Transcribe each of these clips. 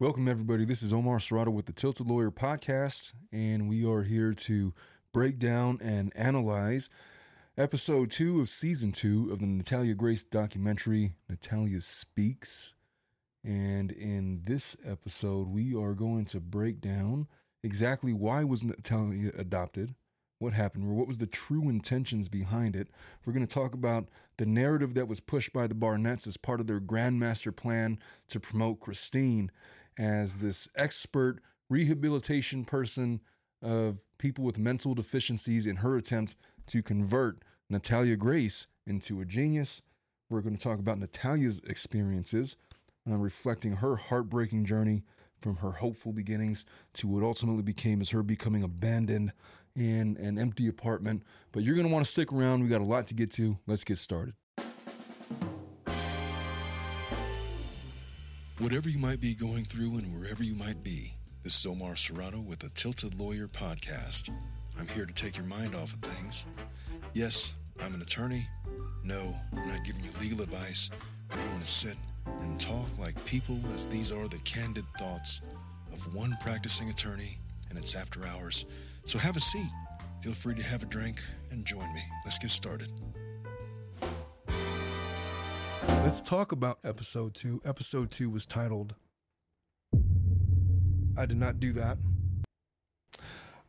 Welcome, everybody. This is Omar Serrato with the Tilted Lawyer podcast, and we are here to break down and analyze episode two of season two of the Natalia Grace documentary, Natalia Speaks. And in this episode, we are going to break down exactly why was Natalia adopted, what happened, what was the true intentions behind it. We're going to talk about the narrative that was pushed by the Barnetts as part of their grandmaster plan to promote Kristine as this expert rehabilitation person of people with mental deficiencies in her attempt to convert Natalia Grace into a genius. We're going to talk about Natalia's experiences, uh, reflecting her heartbreaking journey from her hopeful beginnings to what ultimately became as her becoming abandoned in an empty apartment. But you're going to want to stick around. We got a lot to get to. Let's get started. Whatever you might be going through and wherever you might be, this is Omar Serrato with the Tilted Lawyer Podcast. I'm here to take your mind off of things. Yes, I'm an attorney. No, I'm not giving you legal advice. We're going to sit and talk like people, as these are the candid thoughts of one practicing attorney, and it's after hours. So have a seat. Feel free to have a drink and join me. Let's get started. Let's talk about episode two. Episode two was titled I Did Not Do That.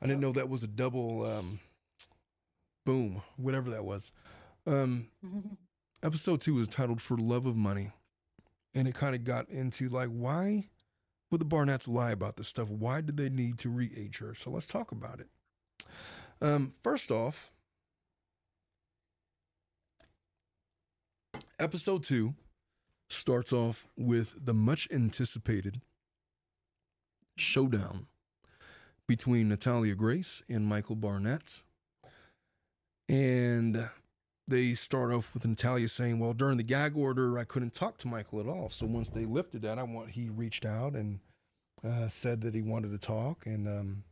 I didn't know that was a double um, boom, whatever that was. Um, episode two was titled For Love of Money. And it kind of got into like, why would the Barnetts lie about this stuff? Why did they need to re age her? So let's talk about it. Um, first off, episode two starts off with the much anticipated showdown between Natalia Grace and Michael Barnett. And they start off with Natalia saying, Well, during the gag order, I couldn't talk to Michael at all. So once they lifted that, I want he reached out and uh, said that he wanted to talk. And um,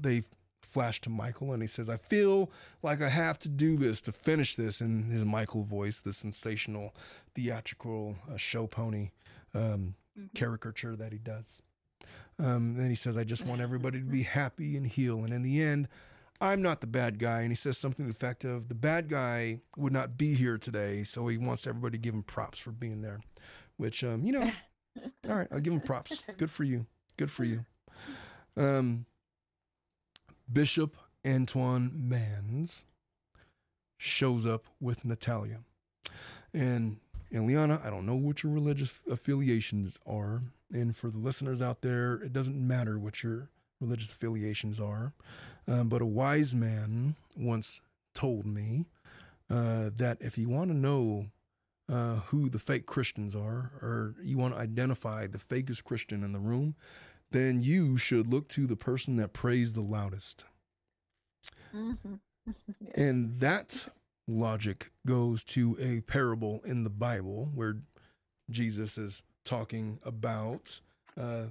they flashed to Michael and he says, I feel like I have to do this to finish this in his Michael voice, the sensational theatrical uh, show pony um, caricature that he does. Um, then he says, I just want everybody to be happy and heal. And in the end, I'm not the bad guy. And he says something to the effect of, the bad guy would not be here today. So he wants everybody to give him props for being there, which, um, you know, all right, I'll give him props. Good for you. Good for you. Um, Bishop Antwon Mans shows up with Natalia. And Eliana, I don't know what your religious affiliations are. And for the listeners out there, it doesn't matter what your religious affiliations are. Um, but a wise man once told me uh, that if you want to know uh, who the fake Christians are, or you want to identify the fakest Christian in the room, then you should look to the person that prays the loudest. And that logic goes to a parable in the Bible where Jesus is talking about uh,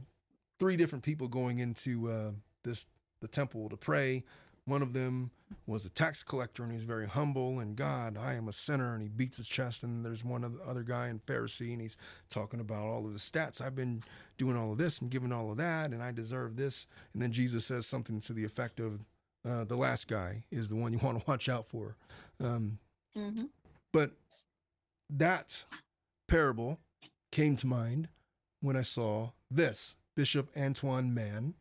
three different people going into uh, this the temple to pray. One of them was a tax collector, and he's very humble. And God, I am a sinner, and he beats his chest. And there's one other guy in Pharisee, and he's talking about all of the stats. I've been doing all of this and giving all of that, and I deserve this. And then Jesus says something to the effect of, uh, "The last guy is the one you want to watch out for." Um, But that parable came to mind when I saw this Bishop Antwon Mann.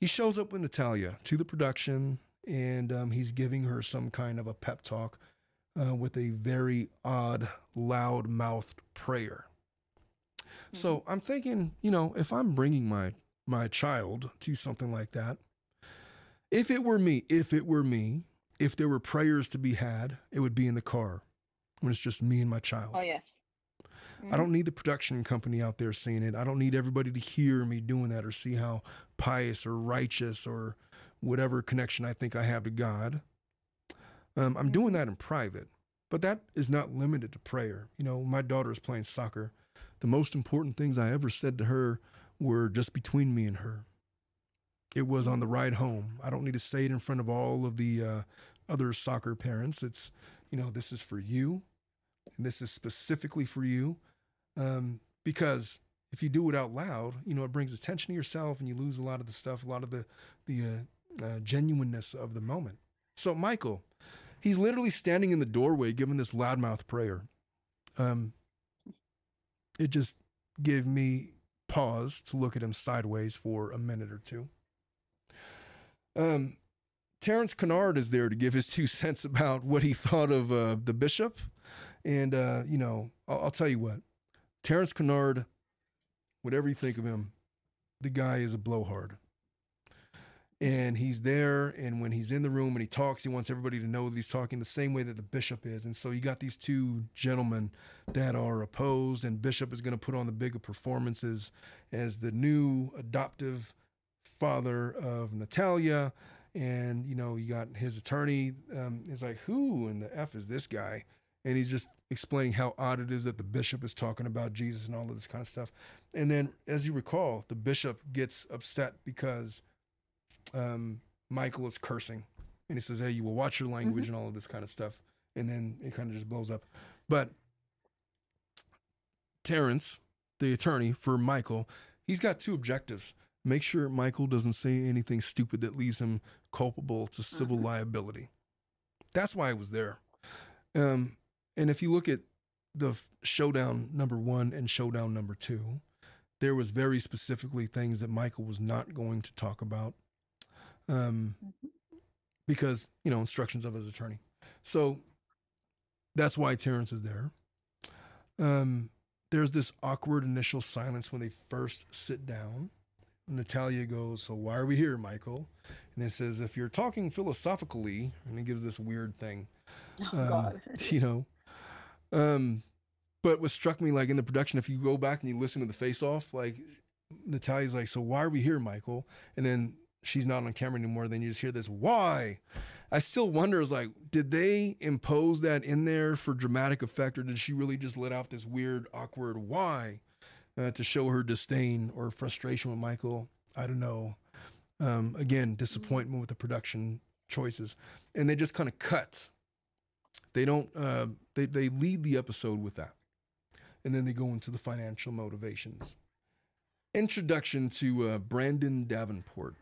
He shows up with Natalia to the production and um, he's giving her some kind of a pep talk uh, with a very odd, loud mouthed prayer. So mm-hmm. I'm thinking, you know, if I'm bringing my my child to something like that, if it were me, if it were me, if there were prayers to be had, it would be in the car when it's just me and my child. Oh yes. I don't mm-hmm. need the production company out there seeing it. I don't need everybody to hear me doing that or see how pious or righteous or whatever connection I think I have to God. Um, I'm doing mm-hmm. that in private, but that is not limited to prayer. You know, my daughter is playing soccer. The most important things I ever said to her were just between me and her. It was on the ride home. I don't need to say it in front of all of the uh, other soccer parents. It's, you know, this is for you, and this is specifically for you, um, because if you do it out loud, you know, it brings attention to yourself and you lose a lot of the stuff, a lot of the, the uh, uh, genuineness of the moment. So, Michael, he's literally standing in the doorway giving this loudmouth prayer. Um, it just gave me pause to look at him sideways for a minute or two. Um, Terrance Kinnard is there to give his two cents about what he thought of uh, the bishop. And, uh, you know, I'll, I'll tell you what, Terrance Kinnard, whatever you think of him, the guy is a blowhard. And he's there, and when he's in the room and he talks, he wants everybody to know that he's talking the same way that the bishop is. And so you got these two gentlemen that are opposed, and Bishop is going to put on the bigger performances as the new adoptive father of Natalia. And you know you got his attorney um, is like who in the f is this guy? And he's just explaining how odd it is that the bishop is talking about jesus and all of this kind of stuff. And then as you recall the bishop gets upset because um, michael is cursing and he says hey you will watch your language mm-hmm. and all of this kind of stuff and then it kind of just blows up but terrance the attorney for michael he's got two objectives make sure Michael doesn't say anything stupid that leaves him culpable to civil mm-hmm. liability. That's why I was there. Um, and if you look at the showdown number one and showdown number two, there was very specifically things that Michael was not going to talk about, um, mm-hmm. because you know instructions of his attorney. So that's why Terrance is there. Um, there's this awkward initial silence when they first sit down. Natalia goes, So why are we here, Michael? And it says, If you're talking philosophically, and he gives this weird thing. Oh, um, God. you know. Um, but what struck me, like in the production, if you go back and you listen to the face off, like Natalia's like, So why are we here, Michael? And then she's not on camera anymore. Then you just hear this, Why? I still wonder, is like, did they impose that in there for dramatic effect, or did she really just let out this weird, awkward why? uh, to show her disdain or frustration with Michael. I don't know. Um, again, disappointment with the production choices, and they just kind of cut. They don't. Uh, they they lead the episode with that, and then they go into the financial motivations. Introduction to uh, Brandon Davenport,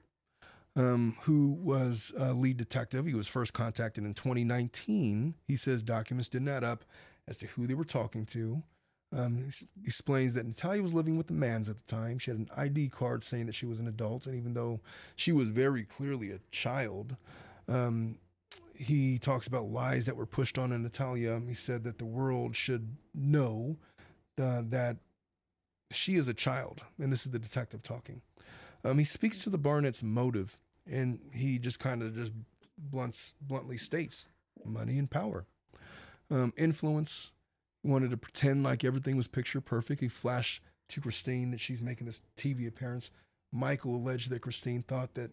um, who was a lead detective. He was first contacted in 2019. He says documents didn't add up as to who they were talking to. Um, he explains that Natalia was living with the Mans at the time. She had an ID card saying that she was an adult, and even though she was very clearly a child, um, he talks about lies that were pushed on Natalia. He said that the world should know uh, that she is a child, and this is the detective talking. Um, he speaks to the Barnett's motive, and he just kind of just blunts, bluntly states money and power, um, influence, wanted to pretend like everything was picture perfect. He flashed to Kristine that she's making this TV appearance. Michael alleged that Kristine thought that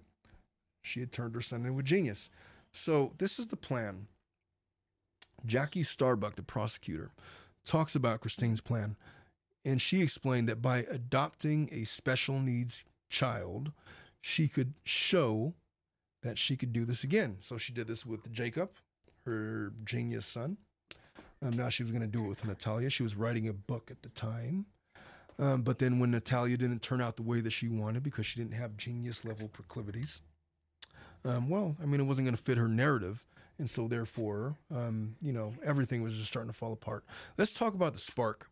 she had turned her son into a genius. So this is the plan. Jackie Starbuck, the prosecutor, talks about Kristine's plan, and she explained that by adopting a special needs child, she could show that she could do this again. So she did this with Jacob, her genius son. Um, now she was going to do it with Natalia. She was writing a book at the time. Um, but then when Natalia didn't turn out the way that she wanted because she didn't have genius level proclivities, um, well, I mean, it wasn't going to fit her narrative. And so, therefore, um, you know, everything was just starting to fall apart. Let's talk about The Spark.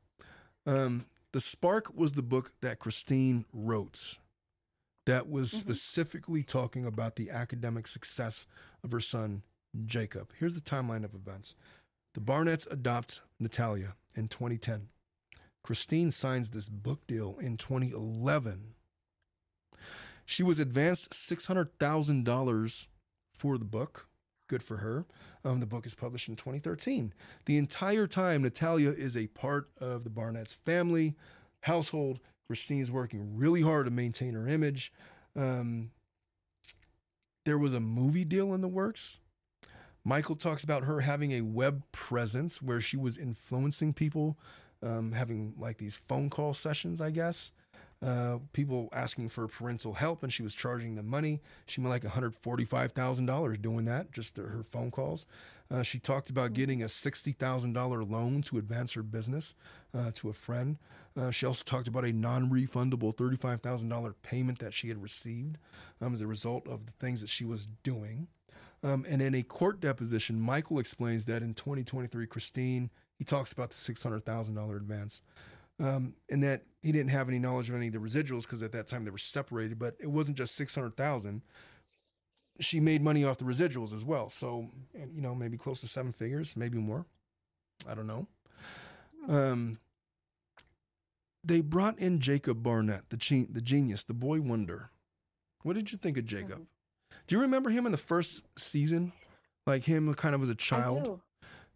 Um, the Spark was the book that Kristine wrote that was mm-hmm. specifically talking about the academic success of her son, Jacob. Here's the timeline of events. The Barnetts adopt Natalia in 2010. Kristine signs this book deal in 2011. She was advanced $600,000 for the book. Good for her. Um, the book is published in 2013. The entire time, Natalia is a part of the Barnett's family, household. Kristine is working really hard to maintain her image. Um, there was a movie deal in the works Michael talks about her having a web presence where she was influencing people, um, having like these phone call sessions, I guess. Uh, people asking for parental help, and she was charging them money. She made like $145,000 doing that, just her phone calls. Uh, she talked about getting a $60,000 loan to advance her business uh, to a friend. Uh, she also talked about a non refundable $35,000 payment that she had received um, as a result of the things that she was doing. Um, and in a court deposition, Michael explains that in 2023, Kristine, he talks about the $600,000 advance. Um, and that he didn't have any knowledge of any of the residuals because at that time they were separated, but it wasn't just 600,000 she made money off the residuals as well. So, and, you know, maybe close to seven figures, maybe more. I don't know. Um, they brought in Jacob Barnett, the ge- the genius, the boy wonder. What did you think of Jacob? Mhm. Do you remember him in the first season? Like him kind of as a child?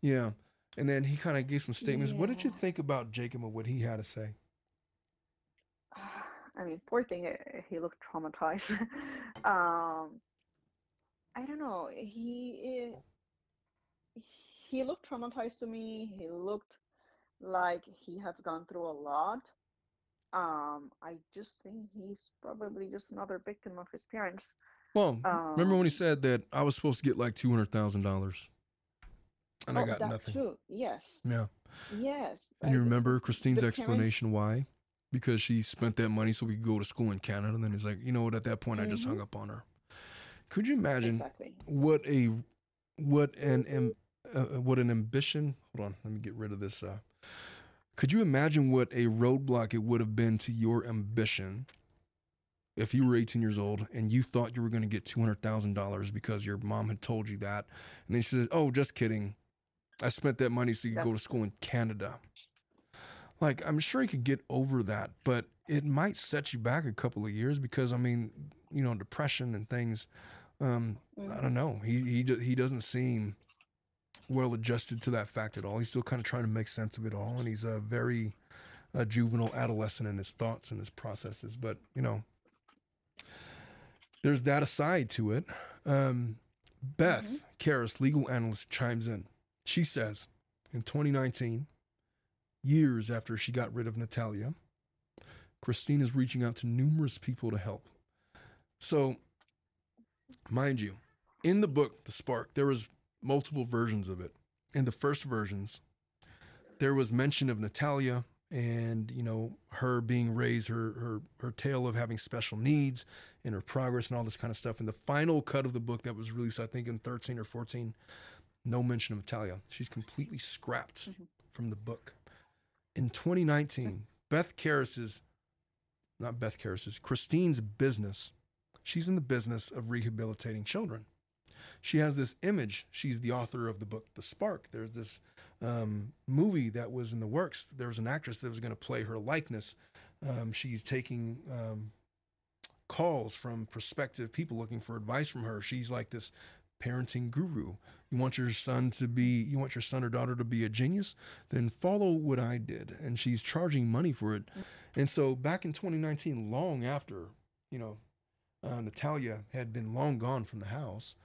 Yeah. And then he kind of gave some statements. What did you think about Jacob and what he had to say? I mean, poor thing, uh, he looked traumatized. um, I don't know. He he looked traumatized to me. He looked like he has gone through a lot. Um, I just think he's probably just another victim of his parents. Well, remember when he Um, said that I was supposed to get like $200,000 and I oh, got that nothing? too. Yes, Yeah. yes. And you remember Kristine's parents- explanation why? Because she spent that money so we could go to school in Canada. And then he's like, you know what? At that point, I just hung Mhm. up on her. Could you imagine Exactly. what a what an am, uh, what an ambition? Hold on, let me get rid of this. Uh, could you imagine what a roadblock it would have been to your ambition if you were 18 years old and you thought you were going to get $200,000 because your mom had told you that, and then she says, "Oh, just kidding. I spent that money so you could go to school in Canada." Like, I'm sure you could get over that, but it might set you back a couple of years because I mean, you know, depression and things. Um, I don't know. He he he doesn't seem well adjusted to that fact at all. He's still kind of trying to make sense of it all, and he's a very uh, juvenile adolescent in his thoughts and his processes. But you know, there's that aside to it. Um, Beth. Karas, legal analyst, chimes in. She says, in 2019, years after she got rid of Natalia, Kristine is reaching out to numerous people to help. So, mind you, in the book, The Spark, there was multiple versions of it. In the first versions, there was mention of Natalia and you know her being raised, her her her tale of having special needs and her progress and all this kind of stuff. In the final cut of the book that was released, I think in 13 or 14, no mention of Natalia. She's completely scrapped Mhm. from the book. In 2019, Beth Karas's not Beth Karas's, Kristine's business. She's in the business of rehabilitating children. She has this image. She's the author of the book, The Spark. There's this um, movie that was in the works. There was an actress that was going to play her likeness. Um, she's taking um, calls from prospective people looking for advice from her. She's like this parenting guru. You want your son to be, you want your son or daughter to be a genius? Then follow what I did. And she's charging money for it. And so back in 2019, long after, you know, uh, Natalia had been long gone from the house,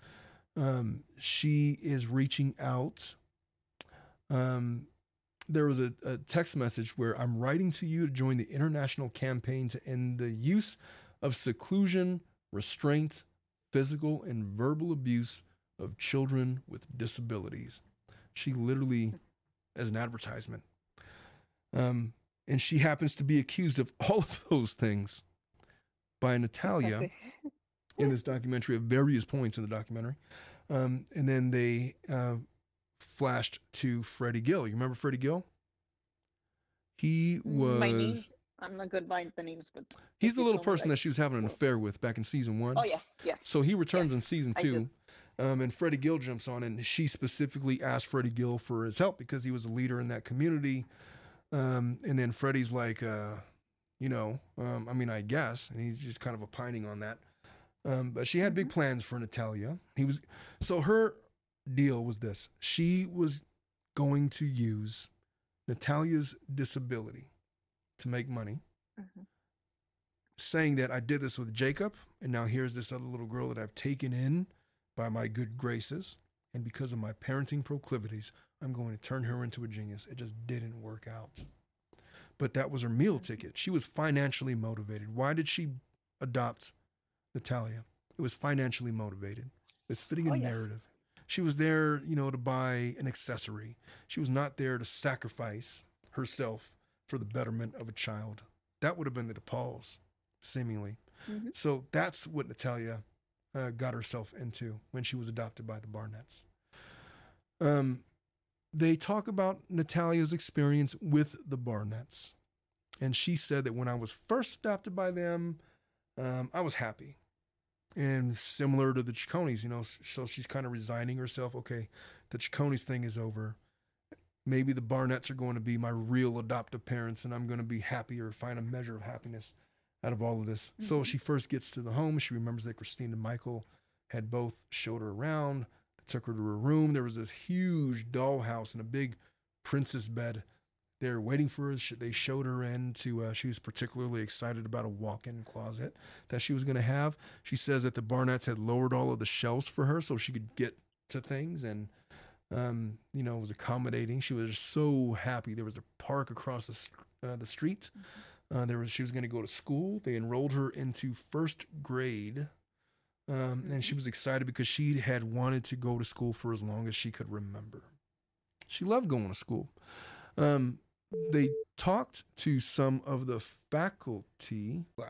um, she is reaching out. Um, there was a, a text message where I'm writing to you to join the international campaign to end the use of seclusion, restraint, physical, and verbal abuse of children with disabilities. She literally, as an advertisement. Um, and she happens to be accused of all of those things by Natalia. In this documentary at various points in the documentary. Um, and then they uh, flashed to Freddie Gill. You remember Freddie Gill? He was My name, I'm not good by the names, but he's the little person that she was having an affair with back in season one. oh yes, yes. So he returns Yes, in season two. Um, and Freddie Gill jumps on, and she specifically asked Freddie Gill for his help because he was a leader in that community. Um, and then Freddie's like, uh, you know, um, I mean, I guess, and he's just kind of opining on that. Um, but she had big plans for Natalia. He was so her deal was this: she was going to use Natalia's disability to make money Mhm. saying that I did this with Jacob, and now here's this other little girl that I've taken in by my good graces. And because of my parenting proclivities, I'm going to turn her into a genius. It just didn't work out. But that was her meal ticket. She was financially motivated. Why did she adopt Natalia? It was financially motivated. It's fitting a Oh, yes. narrative. She was there, you know, to buy an accessory. She was not there to sacrifice herself for the betterment of a child. That would have been the DePauls, seemingly. Mhm. So that's what Natalia uh, got herself into when she was adopted by the Barnetts. Um, they talk about Natalia's experience with the Barnetts. And she said that when I was first adopted by them, um, I was happy. And similar to the Chiconis, you know, so she's kind of resigning herself. Okay, the Chiconis thing is over. Maybe the Barnetts are going to be my real adoptive parents, and I'm going to be happy or find a measure of happiness out of all of this. So Mhm. she first gets to the home. She remembers that Kristine and Michael had both showed her around. They took her to her room. There was this huge dollhouse and a big princess bed there waiting for her. They showed her in to, uh, she was particularly excited about a walk in closet that she was going to have. She says that the Barnetts had lowered all of the shelves for her so she could get to things and, um, you know, was accommodating. She was so happy. There was a park across the, uh, the street. Uh, there was she was going to go to school. They enrolled her into first grade, um, and she was excited because she had wanted to go to school for as long as she could remember. She loved going to school. Um, they talked to some of the faculty. Wow.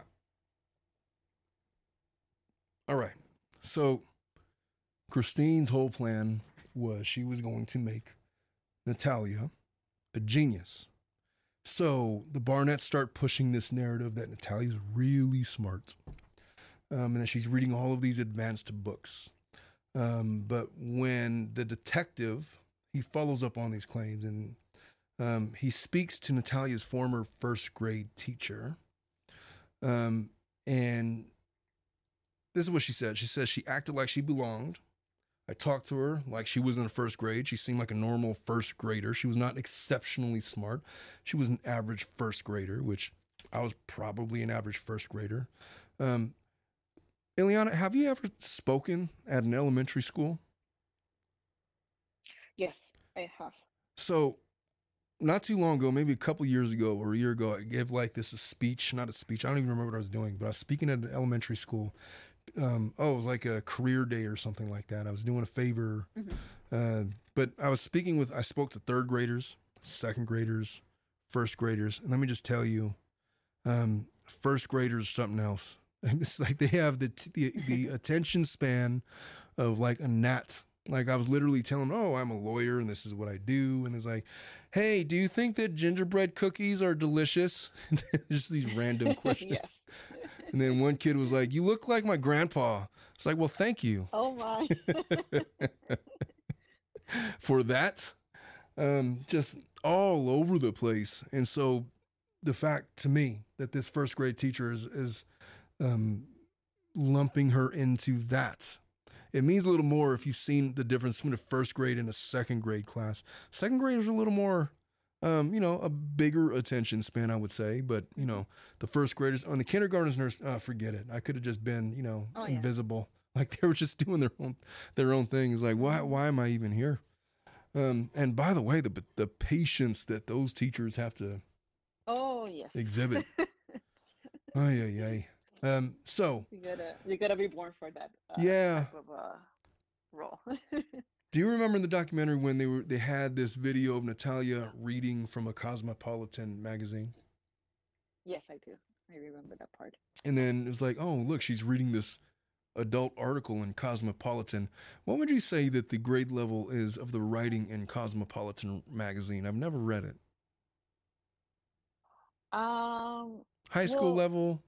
All right, so Kristine's whole plan was she was going to make Natalia a genius. So the Barnetts start pushing this narrative that Natalia's really smart, um, and that she's reading all of these advanced books. Um, but when the detective he follows up on these claims and um, he speaks to Natalia's former first grade teacher, um, and this is what she said. She says she acted like she belonged. I talked to her like she was in first grade. She seemed like a normal first grader. She was not exceptionally smart. She was an average first grader, which I was probably an average first grader. Um, Ileana, have you ever spoken at an elementary school? Yes, I have. So, not too long ago, maybe a couple years ago or a year ago, I gave like this a speech, not a speech. I don't even remember what I was doing, but I was speaking at an elementary school. Um, oh, it was like a career day or something like that. I was doing a favor, Mhm. uh, but I was speaking with. I spoke to third graders, second graders, first graders, and let me just tell you, um, first graders something else. And it's like they have the t- the, the attention span of like a gnat. Like I was literally telling them, "Oh, I'm a lawyer and this is what I do," and it's like, "Hey, do you think that gingerbread cookies are delicious?" just these random questions. yes. And then one kid was like, "You look like my grandpa." It's like, "Well, thank you Oh my. for that." Um, just all over the place, and so the fact to me that this first grade teacher is is um, lumping her into that. It means a little more if you've seen the difference between a first grade and a second grade class. Second graders are a little more, um, you know, a bigger attention span, I would say. But you know, the first graders on the kindergartners, nurse, uh, forget it. I could have just been, you know, Oh, yeah. invisible. Like they were just doing their own their own things. Like why why am I even here? Um, and by the way, the the patience that those teachers have to oh yes. exhibit. Ay, ay, ay. Um, so You gotta you gotta be born for that. Uh, Yeah. Type of, uh, role. Do you remember in the documentary when they were they had this video of Natalia reading from a Cosmopolitan magazine? yes, I do. I remember that part. And then it was like, oh, look, she's reading this adult article in Cosmopolitan. What would you say that the grade level is of the writing in Cosmopolitan magazine? I've never read it. Um, High school Well- level,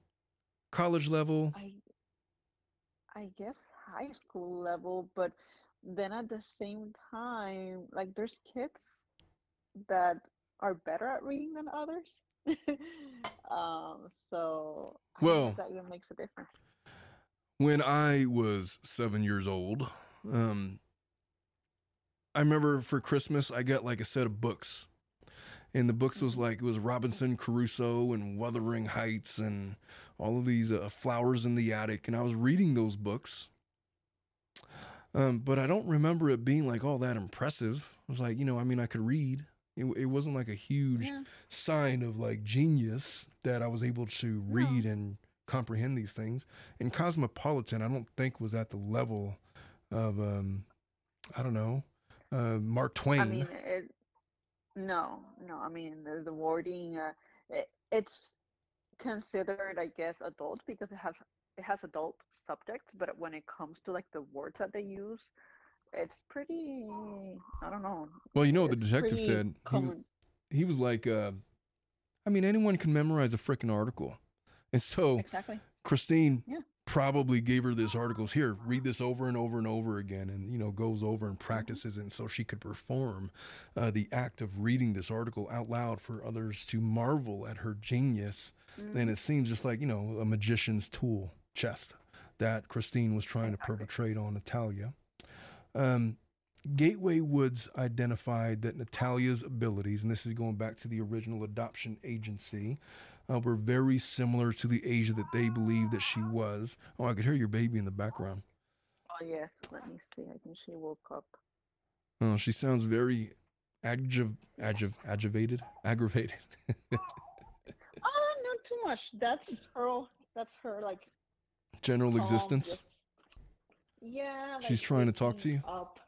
college level. I I guess high school level, but then at the same time, like there's kids that are better at reading than others. um, so I Well- that even makes a difference. when I was seven years old, um, I remember for Christmas I got like a set of books, and the books was Mhm. like it was Robinson Crusoe and Wuthering Heights and all of these uh, flowers in the attic, and I was reading those books. Um, but I don't remember it being like all that impressive. I was like, you know, I mean, I could read. It, it wasn't like a huge Yeah. sign of like genius that I was able to read and comprehend these things. And Cosmopolitan, I don't think was at the level of um, I don't know, uh, Mark Twain. I mean, it, no, no. I mean, the, the wording, uh, it, it's considered, I guess, adult because it has it has adult subjects. But when it comes to like the words that they use, it's pretty. I don't know. well, you know what the detective said. He was he was like, uh, I mean, anyone can memorize a freaking article, and so Exactly. Kristine Yeah. Probably gave her this articles here read this over and over and over again and you know goes over and practices it and so she could perform uh, the act of reading this article out loud for others to marvel at her genius Mhm. and it seems just like you know a magician's tool chest that kristine was trying to perpetrate on natalia. Um, gateway woods identified that natalia's abilities and this is going back to the original adoption agency uh, were very similar to the Asia that they believed that she was. Oh, I could hear your baby in the background. Oh yes. Let me see. I think she woke up. Oh, she sounds very aggiv- aggiv- aggravated, aggravated. Oh, not too much. That's her. That's her like General existence. just- yeah. She's trying to talk to you? Up.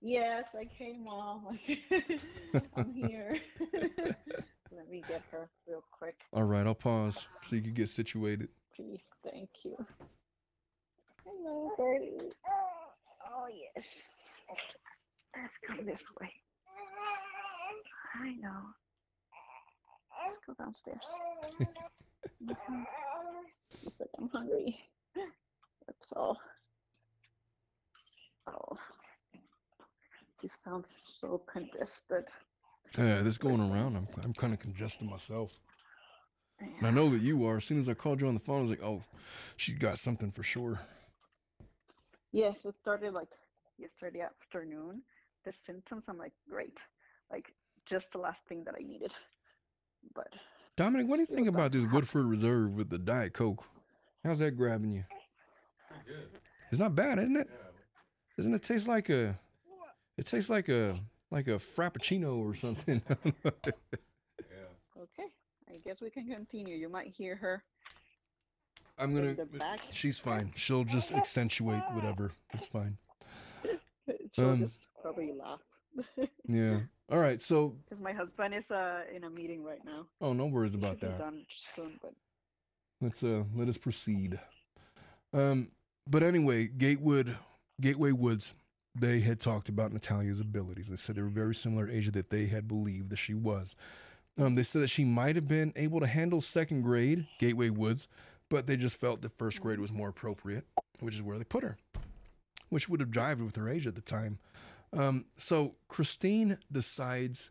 Yes, like hey mom, I'm here. Let me get her real quick, All right, I'll pause so you can get situated. please. Thank you. Hello, Birdie. Oh yes. Let's come this way. I know. Let's go downstairs. Mhm. Looks like I'm hungry. That's all. Oh. He sounds so congested. Yeah, this going around, I'm, I'm kind of congested myself. And I know that you are. As soon as I called you on the phone, I was like, oh, she's got something for sure. Yes, it started like yesterday afternoon. The symptoms, I'm like, great. Like, just the last thing that I needed. But Dominic, what do you think about about this Woodford Reserve with the Diet Coke? How's that grabbing you? It's not bad, isn't it? Doesn't it taste like a? It tastes like a like a frappuccino or something. yeah. okay, I guess we can continue. You might hear her I'm gonna. She's fine. She'll just accentuate whatever. It's fine. She'll Um, just probably laugh. Yeah. All right. So, Because my husband is uh in a meeting right now. oh, no worries about that. done soon, but Let's uh let us proceed. Um, but anyway, Gatewood, Gateway Woods, they had talked about Natalia's abilities. They said they were very similar to age that they had believed that she was. Um, they said that she might have been able to handle second grade, Gateway Woods, but they just felt that first grade was more appropriate, which is where they put her, which would have jived with her age at the time. Um, so Christine decides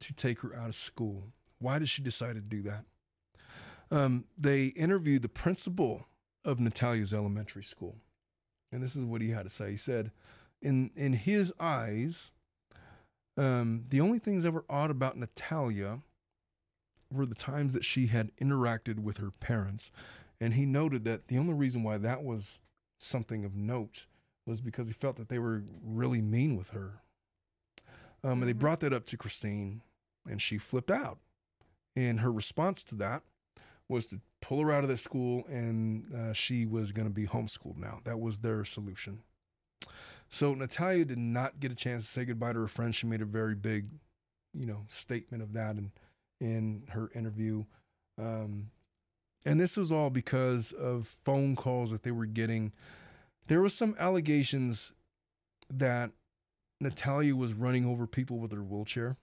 to take her out of school. Why did she decide to do that? Um, they interviewed the principal of Natalia's elementary school, and this is what he had to say. He said, "In in his eyes, um, the only things that were odd about Natalia were the times that she had interacted with her parents, and he noted that the only reason why that was something of note was because he felt that they were really mean with her. Um, and they Mhm. brought that up to Kristine, and she flipped out. And her response to that was to pull her out of that school, and uh, she was going to be homeschooled now. That was their solution. So Natalia did not get a chance to say goodbye to her friend. She made a very big, you know, statement of that in in her interview. Um, and this was all because of phone calls that they were getting. There was some allegations that Natalia was running over people with her wheelchair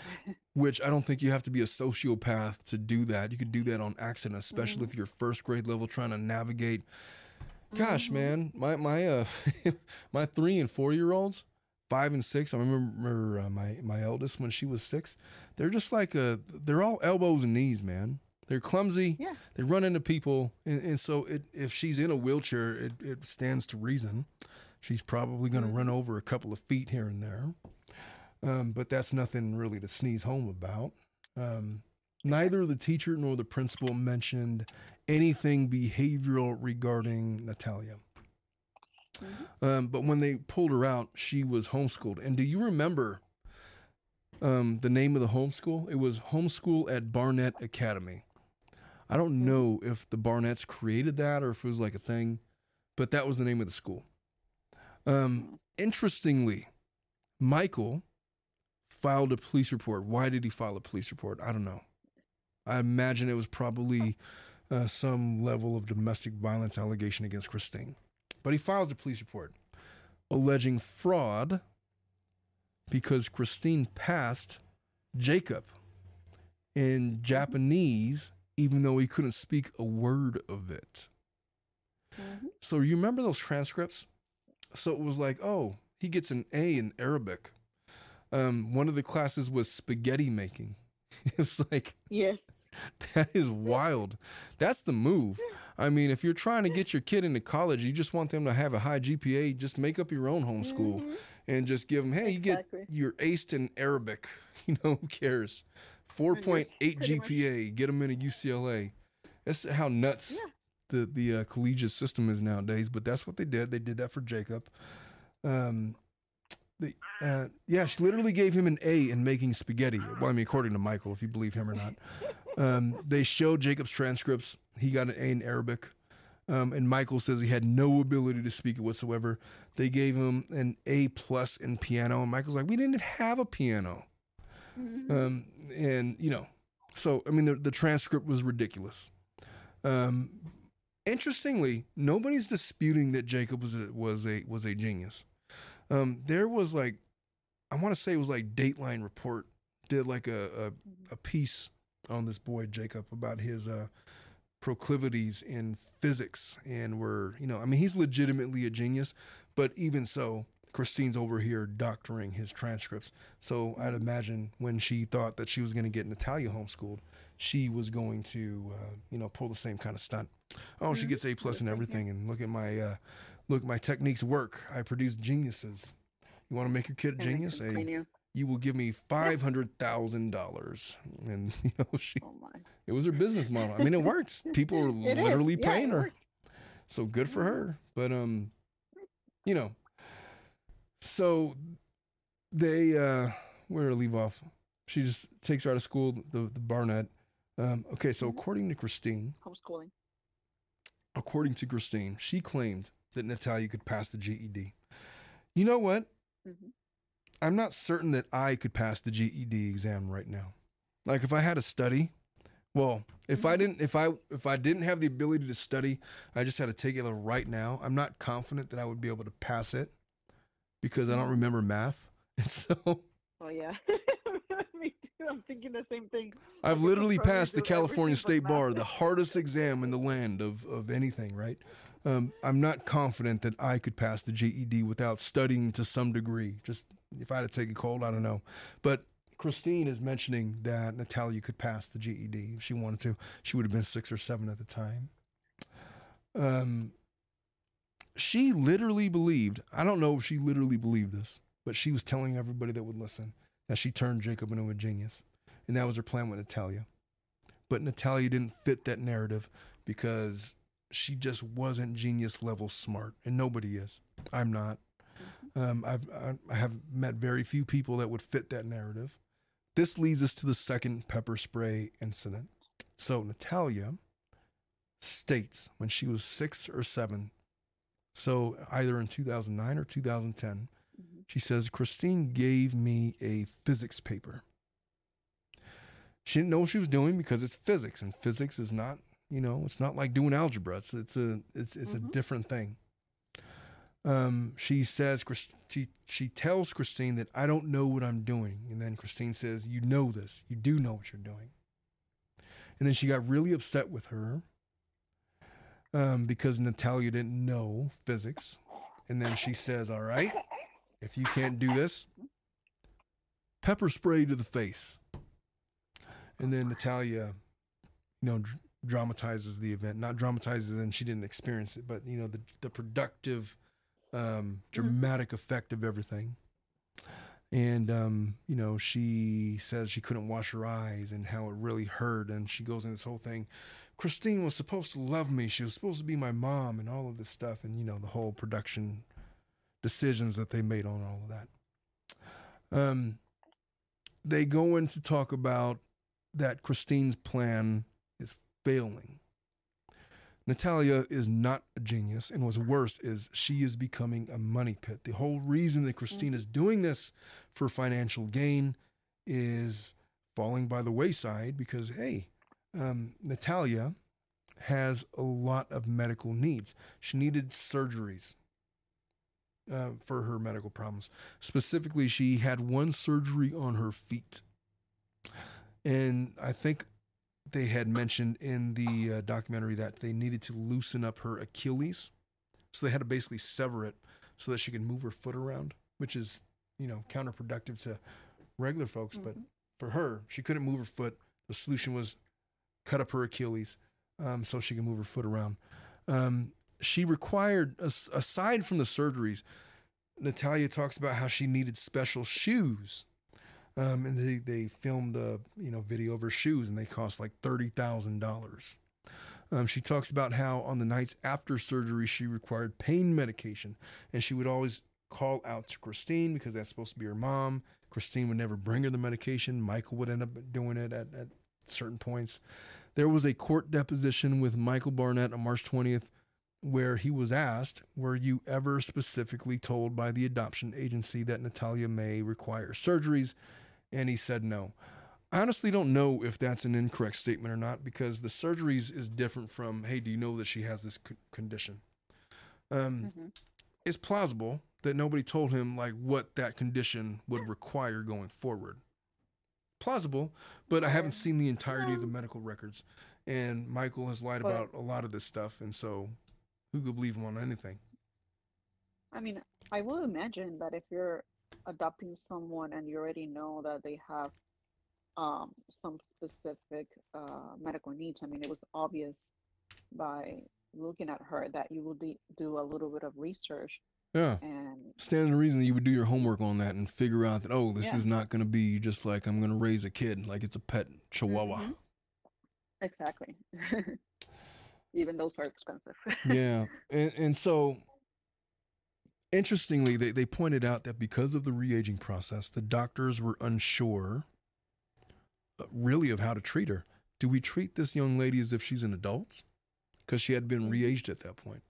which I don't think you have to be a sociopath to do that. You could do that on accident, especially if you're first grade level trying to navigate. Gosh, Mhm. man, my my uh my three and four year olds, five and six. I remember uh, my my eldest when she was six. They're just like uh they're all elbows and knees, man. They're clumsy. Yeah. They run into people, and, and so it, if she's in a wheelchair, it, it stands to reason. She's probably going to Mhm. run over a couple of feet here and there. Um, but that's nothing really to sneeze home about. Um, neither the teacher nor the principal mentioned anything behavioral regarding Natalia. Mhm. Um, but when they pulled her out, she was homeschooled. And do you remember um, the name of the homeschool? It was Homeschool at Barnett Academy. I don't know if the Barnetts created that or if it was like a thing, but that was the name of the school. Um, interestingly, Michael filed a police report. Why did he file a police report? I don't know. I imagine it was probably uh, some level of domestic violence allegation against Kristine. But he files a police report alleging fraud because Kristine passed Jacob in Japanese, even though he couldn't speak a word of it. Mhm. So you remember those transcripts? So it was like, oh, he gets an A in Arabic. Um, one of the classes was spaghetti making. It was like Yes. that is wild. That's the move. I mean, if you're trying to get your kid into college, you just want them to have a high GPA. Just make up your own homeschool Mhm. and just give them, hey, you get your aced in Arabic. You know, who cares? 4.8 pretty much- GPA, get them into UCLA. That's how nuts Yeah. the the uh, collegiate system is nowadays. But that's what they did. They did that for Jacob. Um, the, uh, yeah, she literally gave him an A in making spaghetti. Well, I mean, according to Michael, if you believe him or not. Um, they showed Jacob's transcripts. He got an A in Arabic. Um, and Michael says he had no ability to speak it whatsoever. They gave him an A plus in piano, and Michael's like, "We didn't have a piano." Mhm. Um, and you know, so I mean, the, the transcript was ridiculous. Um, interestingly, nobody's disputing that Jacob was a, was a was a genius. Um, there was like, I want to say it was like Dateline report did like a, a a piece on this boy Jacob about his uh, proclivities in physics, and were you know, I mean, he's legitimately a genius, but even so. Kristine's over here doctoring his transcripts. So I'd imagine when she thought that she was going to get Natalia homeschooled, she was going to, uh, you know, pull the same kind of stunt. Oh, she Mhm. gets A plus in everything, and look at my, uh, look, my techniques work. I produce geniuses. You want to make your kid a genius? Hey, you. will give me five hundred thousand dollars, and you know, she, Oh it was her business model. I mean, it works. People is. literally Yeah, paying her. works. So good for her. But um, you know, so they uh, where to leave off? She just takes her out of school. The the Barnett. Um, okay, so Mhm. according to Kristine, Homeschooling. according to Kristine, she claimed that Natalia could pass the GED. You know what? hmm I'm not certain that I could pass the GED exam right now. Like if I had to study, well, if I Mhm. didn't if I if I didn't have the ability to study, I just had to take it right now. I'm not confident that I would be able to pass it because I don't Mhm. remember math. And so Oh yeah. Me too. I'm thinking the same thing. I've literally passed the California State Bar, the hardest exam in the land of, of anything, right? Um, I'm not confident that I could pass the GED without studying to some degree. Just if I had to take a cold, I don't know. But Kristine is mentioning that Natalia could pass the GED if she wanted to. She would have been six or seven at the time. Um, she literally believed, I don't know if she literally believed this, but she was telling everybody that would listen that she turned Jacob into a genius. And that was her plan with Natalia. But Natalia didn't fit that narrative because she just wasn't genius level smart. And nobody is. I'm not. Um, I've, I- have met very few people that would fit that narrative. This leads us to the second pepper spray incident. So Natalia states when she was six or seven, so either in 2009 or 2010, Mhm. she says, Kristine gave me a physics paper. She didn't know what she was doing because it's physics, and physics is not, you know, it's not like doing algebra. It's it's a it's it's a Mhm. different thing. Um, she says she she tells Kristine that I don't know what I'm doing, and then Kristine says, "You know this. You do know what you're doing." And then she got really upset with her um, because Natalia didn't know physics, and then she says, "All right, if you can't do this, pepper spray to the face. And then Natalia, you know, dramatizes the event. Not dramatizes and she didn't experience it, but you know, the the productive, um, dramatic effect of everything. And um, you know, she says she couldn't wash her eyes and how it really hurt, and she goes in this whole thing. Kristine was supposed to love me. She was supposed to be my mom, and all of this stuff, and you know, the whole production decisions that they made on all of that. Um, they go in to talk about that Kristine's plan failing. Natalia is not a genius, and what's worse is she is becoming a money pit. The whole reason that Kristine is doing this for financial gain is falling by the wayside because, hey, um, Natalia has a lot of medical needs. She needed surgeries uh, for her medical problems. Specifically, she had one surgery on her feet. And I think they had mentioned in the uh, documentary that they needed to loosen up her Achilles. So they had to basically sever it so that she could move her foot around, which is, you know, counterproductive to regular folks. But for her, she couldn't move her foot. The solution was cut up her Achilles um, so she can move her foot around. Um, she required, aside from the surgeries, Natalia talks about how she needed special shoes. Um, and they, they filmed a you know video of her shoes and they cost like thirty thousand dollars. Um, she talks about how on the nights after surgery she required pain medication and she would always call out to Kristine because that's supposed to be her mom. Kristine would never bring her the medication. Michael would end up doing it at, at certain points. There was a court deposition with Michael Barnett on March 20th where he was asked, Were you ever specifically told by the adoption agency that Natalia may require surgeries? And he said no. I honestly don't know if that's an incorrect statement or not because the surgeries is different from, Hey, do you know that she has this c- condition? Um, hmm it's plausible that nobody told him like what that condition would require going forward. Plausible, but I haven't seen the entirety of the medical records, and Michael has lied But- about a lot of this stuff, and so who could believe him on anything? I mean, I will imagine that if you're adopting someone and you already know that they have um, some specific uh, medical needs, I mean, it was obvious by looking at her that you will de- do a little bit of research Yeah, and stands to reason you would do your homework on that and figure out that oh, this Yeah. is not going to be just like I'm going to raise a kid like it's a pet chihuahua. Mhm. exactly. Even those are expensive. yeah and, and so interestingly they, they pointed out that because of the re-aging process the doctors were unsure uh, really of how to treat her. Do we treat this young lady as if she's an adult? Because she had been re-aged at that point.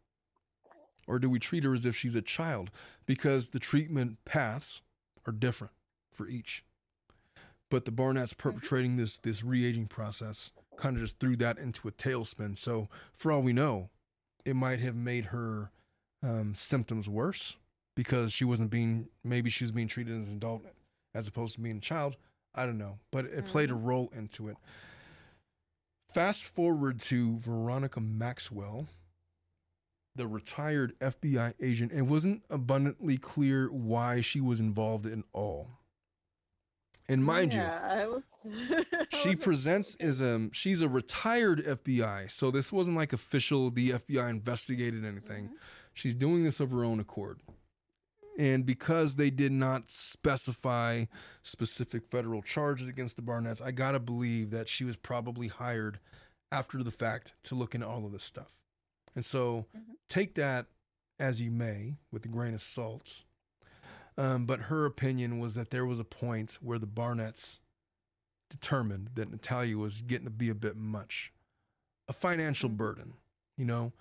Or do we treat her as if she's a child? Because the treatment paths are different for each. But the barnett's perpetrating this this re-aging process kind of just threw that into a tailspin. So for all we know it might have made her um, symptoms worse because she wasn't being maybe she was being treated as an adult as opposed to being a child i don't know but it played a role into it fast forward to veronica maxwell the retired fbi agent it wasn't abundantly clear why she was involved in all and mind you yeah, I was. She presents as um she's a retired FBI, so this wasn't like official. The FBI investigated anything. Mhm. She's doing this of her own accord, and because they did not specify specific federal charges against the Barnetts, I gotta believe that she was probably hired after the fact to look into all of this stuff. And so, Mhm. take that as you may with a grain of salt. Um, but her opinion was that there was a point where the Barnetts determined that Natalia was getting to be a bit much, a financial Mhm. burden, you know.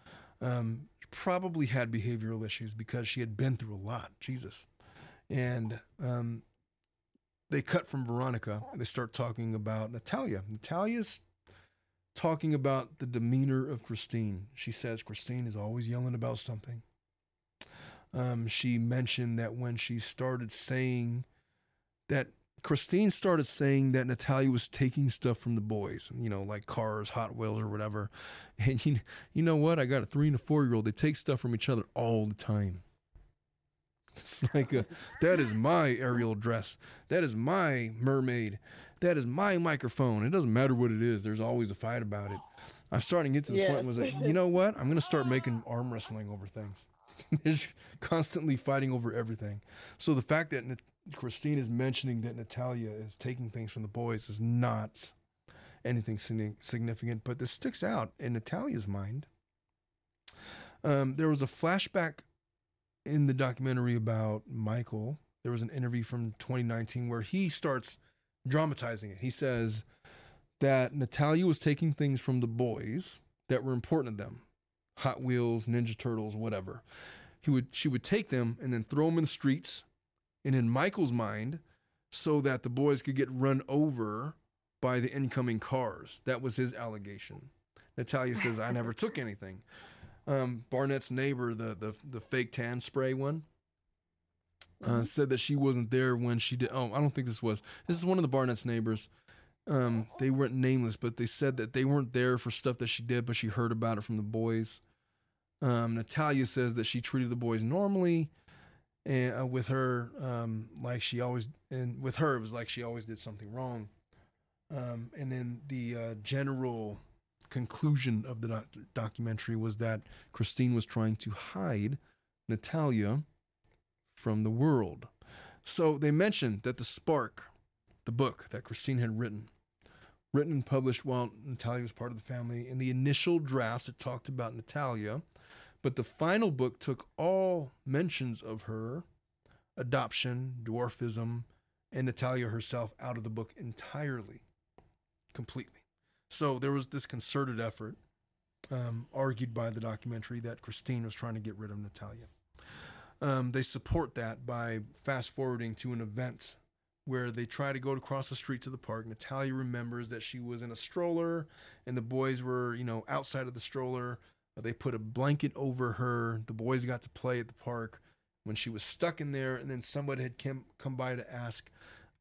Um, probably had behavioral issues because she had been through a lot, Jesus. And um, they cut from Veronica and they start talking about Natalia. Natalia's talking about the demeanor of Kristine. She says Kristine is always yelling about something. Um, she mentioned that when she started saying that Kristine started saying that Natalia was taking stuff from the boys, you know, like cars, Hot Wheels, or whatever. And you, you know what? I got a three and a four year old. They take stuff from each other all the time. It's like a, that is my aerial dress. That is my mermaid. That is my microphone. It doesn't matter what it is. There's always a fight about it. I'm starting to get to the point Yes. it's like, you know what? I'm gonna start making arm wrestling over things. They're constantly fighting over everything. So the fact that Kristine is mentioning that Natalia is taking things from the boys is not anything significant, but this sticks out in Natalia's mind. Um, there was a flashback in the documentary about Michael. There was an interview from 2019 where he starts dramatizing it. He says that Natalia was taking things from the boys that were important to them. Hot Wheels, Ninja Turtles, whatever. He would she would take them and then throw them in the streets, and in Michael's mind, so that the boys could get run over by the incoming cars. That was his allegation. Natalia says, "I never took anything." Um, Barnett's neighbor, the the the fake tan spray one, uh, Mhm. said that she wasn't there when she did. Oh, I don't think this was. This is one of the Barnett's neighbors. Um, they weren't nameless, but they said that they weren't there for stuff that she did, but she heard about it from the boys. Um, Natalia says that she treated the boys normally, and uh, with her, um, like she always, and with her, it was like she always did something wrong. Um, and then the uh, general conclusion of the doc- documentary was that Kristine was trying to hide Natalia from the world. So they mentioned that the Spark, the book that Kristine had written, written and published while Natalia was part of the family, in the initial drafts it talked about Natalia, but the final book took all mentions of her adoption, dwarfism, and Natalia herself out of the book entirely, completely. So there was this concerted effort, um, argued by the documentary, that Kristine was trying to get rid of Natalia. Um, they support that by fast forwarding to an event where they try to go across the street to the park. Natalia remembers that she was in a stroller and the boys were, you know, outside of the stroller. They put a blanket over her. The boys got to play at the park when she was stuck in there. And then somebody had come, come by to ask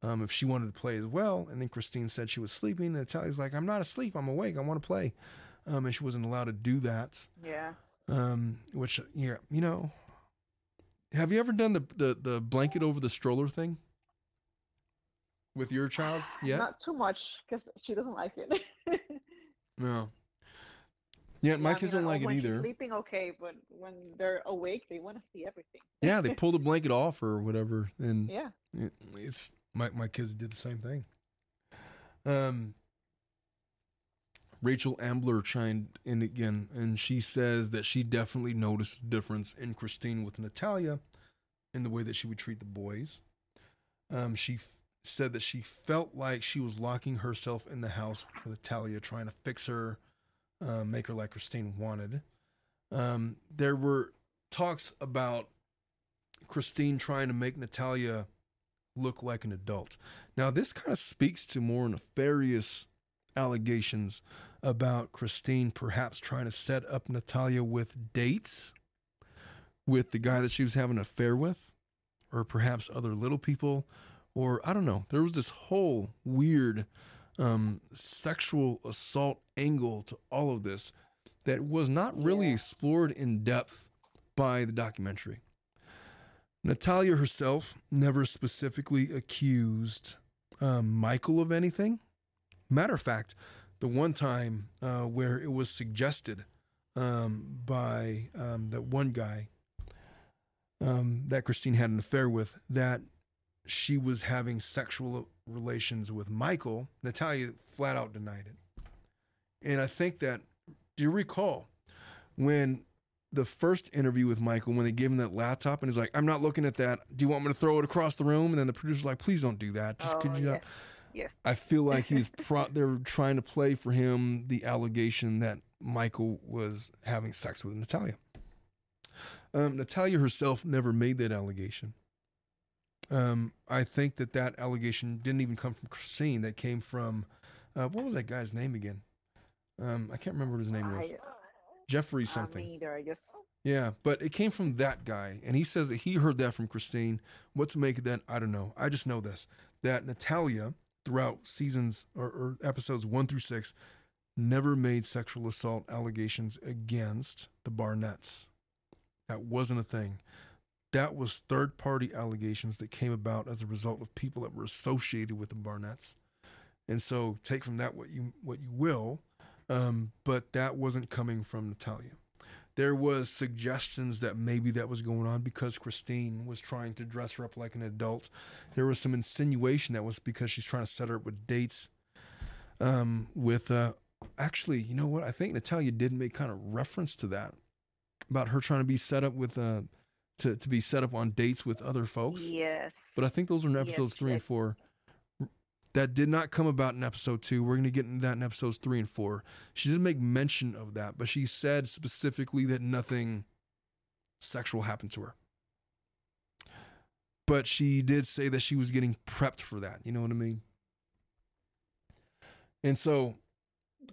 um, if she wanted to play as well. And then Kristine said she was sleeping. And Natalia's like, I'm not asleep. I'm awake. I want to play. Um, and she wasn't allowed to do that. Yeah. Um, which, yeah, you know, have you ever done the, the, the blanket over the stroller thing with your child? Yeah. Not too much because she doesn't like it. No. Yeah, my Yeah, I kids mean, don't uh, like it either. sleeping, okay, but when they're awake, they want to see everything. Yeah, they pull the blanket off or whatever, and Yeah. it, it's my my kids did the same thing. Um, Rachel Ambler chimed in again, and she says that she definitely noticed a difference in Kristine with Natalia in the way that she would treat the boys. Um, she f- said that she felt like she was locking herself in the house with Natalia, trying to fix her, uh, make her like Kristine wanted. Um, there were talks about Kristine trying to make Natalia look like an adult. Now, this kind of speaks to more nefarious allegations about Kristine perhaps trying to set up Natalia with dates with the guy that she was having an affair with, or perhaps other little people, or I don't know. There was this whole weird um, sexual assault angle to all of this that was not really Yeah. explored in depth by the documentary. Natalia herself never specifically accused um, Michael of anything. Matter of fact, the one time uh, where it was suggested um, by um, that one guy um, that Kristine had an affair with that she was having sexual relations with Michael, Natalia flat out denied it. And I think that, do you recall when the first interview with Michael, when they gave him that laptop and he's like, I'm not looking at that. Do you want me to throw it across the room? And then the producer's like, please don't do that. Just could Oh, you not? yes. I feel like he was pro- they're trying to play for him the allegation that Michael was having sex with Natalia. Um, Natalia herself never made that allegation. Um, I think that that allegation didn't even come from Kristine. That came from uh, what was that guy's name again? Um, I can't remember what his name was. I, Jeffrey something. me either, I guess. Yeah, but it came from that guy, and he says that he heard that from Christine. What to make of that, I don't know. I just know this that Natalia, throughout seasons or, or episodes one through six, never made sexual assault allegations against the Barnetts. That wasn't a thing. That was third party allegations that came about as a result of people that were associated with the Barnetts. And so take from that what you what you will, um, but that wasn't coming from Natalia there was suggestions that maybe that was going on because Kristine was trying to dress her up like an adult. There was some insinuation that was because she's trying to set her up with dates. Um, with uh, actually, you know what? I think Natalia did make kind of reference to that about her trying to be set up with uh, to to be set up on dates with other folks. Yes. But I think those are in episodes Yes, three and four. That did not come about in episode two. We're going to get into that in episodes three and four. She didn't make mention of that, but she said specifically that nothing sexual happened to her. But she did say that she was getting prepped for that. You know what I mean? And so,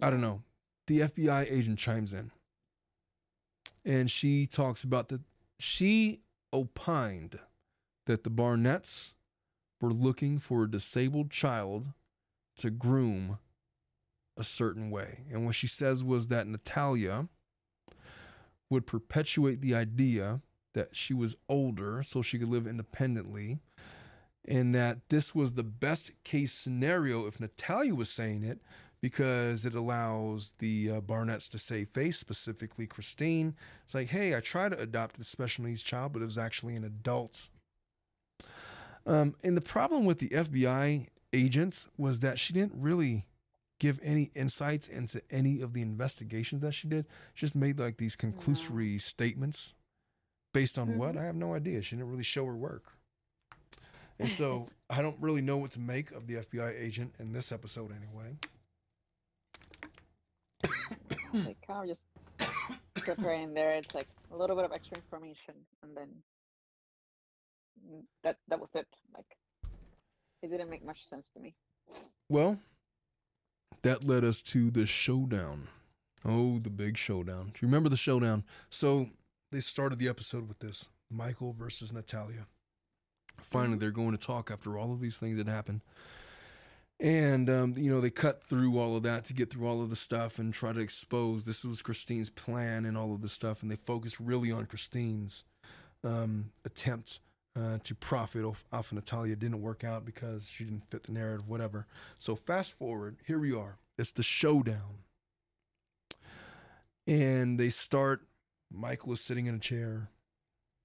I don't know. The FBI agent chimes in and she talks about that she opined that the Barnetts were looking for a disabled child to groom a certain way. And what she says was that Natalia would perpetuate the idea that she was older so she could live independently and that this was the best case scenario if Natalia was saying it because it allows the uh, Barnetts to save face, specifically Kristine. It's like, hey, I tried to adopt a special needs child, but it was actually an adult. Um, and the problem with the FBI agents was that she didn't really give any insights into any of the investigations that she did. She just made like these conclusory statements based on what? Mhm. I have no idea. She didn't really show her work. And so I don't really know what to make of the FBI agent in this episode anyway. like kind of just put her in there. It's like a little bit of extra information, and then that that was it. Like it didn't make much sense to me. Well, that led us to the showdown. Oh, the big showdown. Do you remember the showdown? So they started the episode with this Michael versus Natalia. Finally, Mhm. they're going to talk after all of these things that happened. And, um, you know, they cut through all of that to get through all of the stuff and try to expose this was Kristine's plan and all of this stuff. And they focused really on Kristine's um, attempt uh, to profit off, off of Natalia. Didn't work out because she didn't fit the narrative, whatever. So fast forward, here we are. It's the showdown. And they start, Michael is sitting in a chair,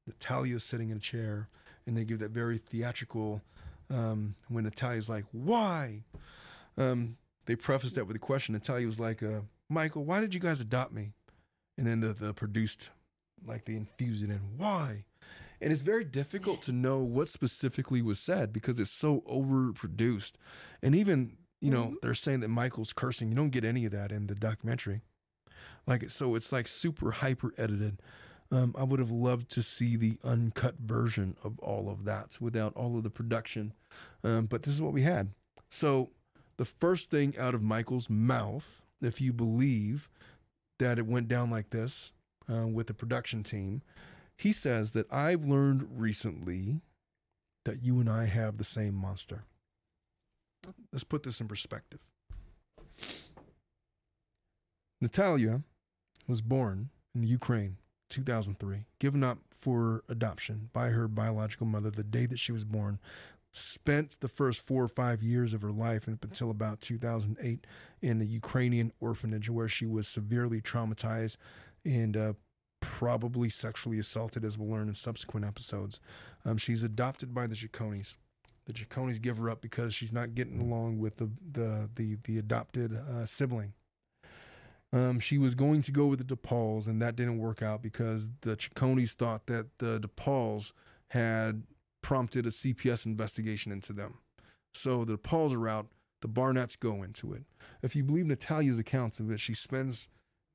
Natalia is sitting in a chair, and they give that very theatrical um, when Natalia's like, why? Um, they preface that with a question. Natalia was like, uh, Michael, why did you guys adopt me? And then the, the produced, like they infuse it in, why? And it's very difficult to know what specifically was said because it's so overproduced. And even, you know, Mhm. they're saying that Michael's cursing. You don't get any of that in the documentary. Like, so it's like super hyper edited. Um, I would have loved to see the uncut version of all of that without all of the production. Um, but this is what we had. So the first thing out of Michael's mouth, if you believe that it went down like this uh, with the production team, he says that I've learned recently that you and I have the same monster. Let's put this in perspective. Natalia was born in Ukraine 2003, given up for adoption by her biological mother the day that she was born, spent the first four or five years of her life until about 2008 in a Ukrainian orphanage where she was severely traumatized and uh, probably sexually assaulted, as we'll learn in subsequent episodes. Um, she's adopted by the Jaconis. The Jaconis give her up because she's not getting along with the the the, the adopted uh, sibling. Um, she was going to go with the DePauls, and that didn't work out because the Chaconies thought that the DePauls had prompted a CPS investigation into them. So the DePauls are out. The Barnetts go into it. If you believe Natalia's accounts of it, she spends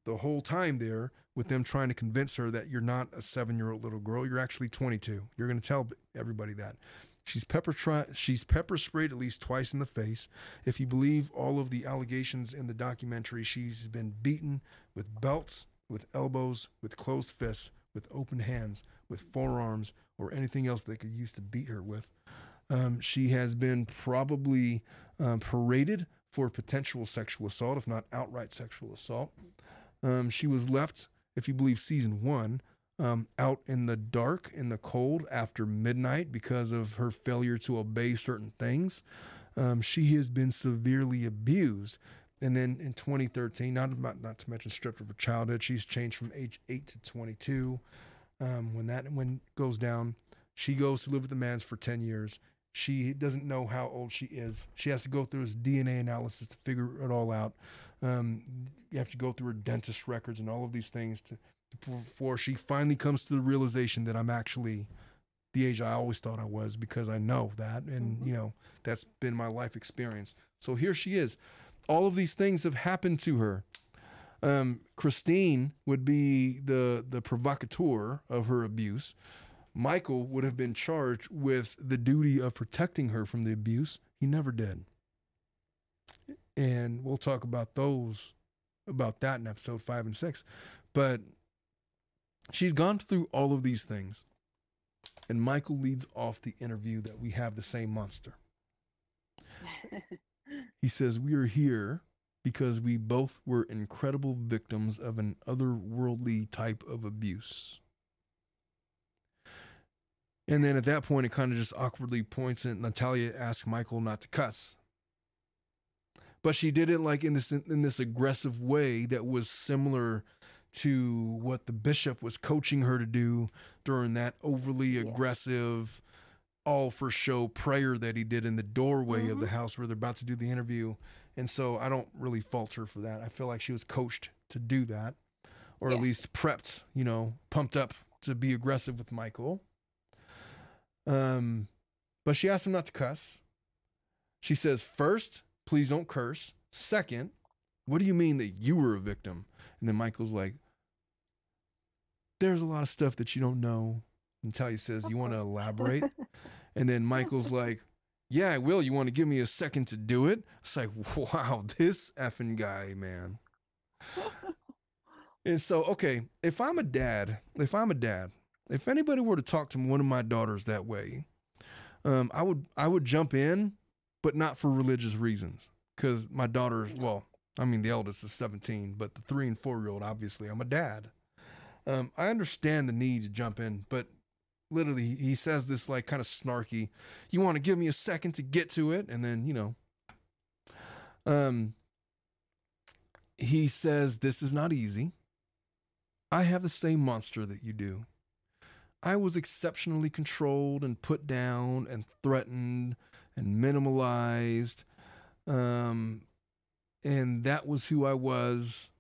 the whole time there with them trying to convince her that you're not a seven-year-old little girl. You're actually 22. You're going to tell everybody that. She's pepper tri- she's pepper sprayed at least twice in the face. If you believe all of the allegations in the documentary, she's been beaten with belts, with elbows, with closed fists, with open hands, with forearms, or anything else they could use to beat her with. Um, she has been probably um, paraded for potential sexual assault, if not outright sexual assault. Um, she was left, if you believe season one, um, out in the dark, in the cold after midnight because of her failure to obey certain things. Um, she has been severely abused. And then in 2013, not, not, to mention stripped of her childhood, she's changed from age 8 to 22. Um, when that when goes down, she goes to live with the mans for 10 years. She doesn't know how old she is. She has to go through his DNA analysis to figure it all out. Um, you have to go through her dentist records and all of these things to before she finally comes to the realization that I'm actually the age I always thought I was because I know that. And, Mhm. you know, that's been my life experience. So here she is. All of these things have happened to her. Um, Kristine would be the, the provocateur of her abuse. Michael would have been charged with the duty of protecting her from the abuse. He never did. And we'll talk about those, about that in episode five and six. But she's gone through all of these things. And Michael leads off the interview that we have the same monster. He says, We are here because we both were incredible victims of an otherworldly type of abuse. And then at that point, it kind of just awkwardly points and Natalia asks Michael not to cuss. But she did it like in this in this aggressive way that was similar to what the bishop was coaching her to do during that overly Yeah. aggressive, all for show prayer that he did in the doorway of the Mhm. house where they're about to do the interview. And so I don't really fault her for that. I feel like she was coached to do that, or at least prepped, you know, pumped up to be aggressive with Michael. Um, but she asked him not to cuss. She says, first, please don't curse. Second, what do you mean that you were a victim? And then Michael's like, there's a lot of stuff that you don't know. And Talia says, you want to elaborate? And then Michael's like, yeah, I will. You want to give me a second to do it? It's like, wow, this effing guy, man. And so, okay, if I'm a dad, if I'm a dad, if anybody were to talk to one of my daughters that way, um, I would I would jump in, but not for religious reasons. Because my daughter, well, I mean, the eldest is 17, but the three and four year old, obviously, I'm a dad. Um, I understand the need to jump in, but literally, he says this like kind of snarky. You want to give me a second to get to it, and then you know, um, he says this is not easy. I have the same monster that you do. I was exceptionally controlled and put down and threatened and minimalized. Um, and that was who I was.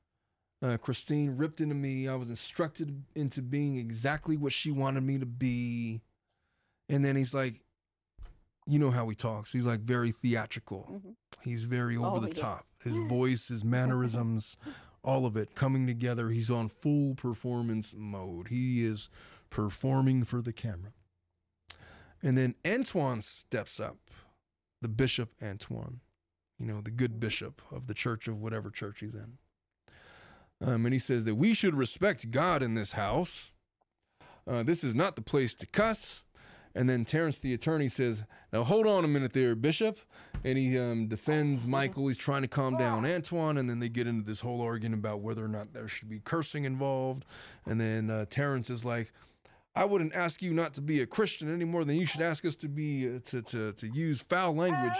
Uh, Kristine ripped into me. I was instructed into being exactly what she wanted me to be. And then he's like, you know how he talks. He's like very theatrical. Mhm. He's very over Oh, the yeah. top. His voice, his mannerisms, all of it coming together. He's on full performance mode. He is performing for the camera. And then Antwon steps up, the bishop Antwon, you know, the good bishop of the church of whatever church he's in. Um, and he says that we should respect God in this house. Uh, this is not the place to cuss. And then Terrance, the attorney, says, Now hold on a minute there, Bishop. And he um, defends Michael. He's trying to calm down Antwon. And then they get into this whole argument about whether or not there should be cursing involved. And then uh, Terrance is like, I wouldn't ask you not to be a Christian any more than you should ask us to be uh, to, to to use foul language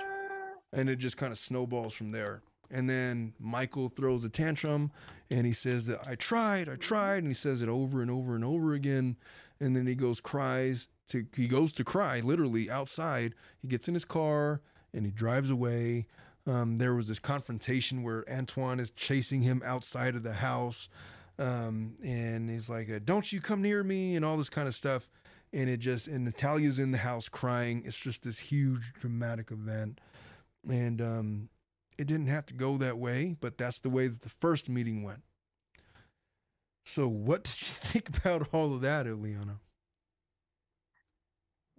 and it just kind of snowballs from there. And then Michael throws a tantrum and he says that I tried, I tried, and he says it over and over and over again. And then he goes cries to he goes to cry literally outside. He gets in his car and he drives away. Um, there was this confrontation where Antwon is chasing him outside of the house, um, and he's like, uh, "Don't you come near me," and all this kind of stuff. And it just and Natalia's in the house crying. It's just this huge dramatic event and um, it didn't have to go that way, but that's the way that the first meeting went. So, what did you think about all of that, Eliana?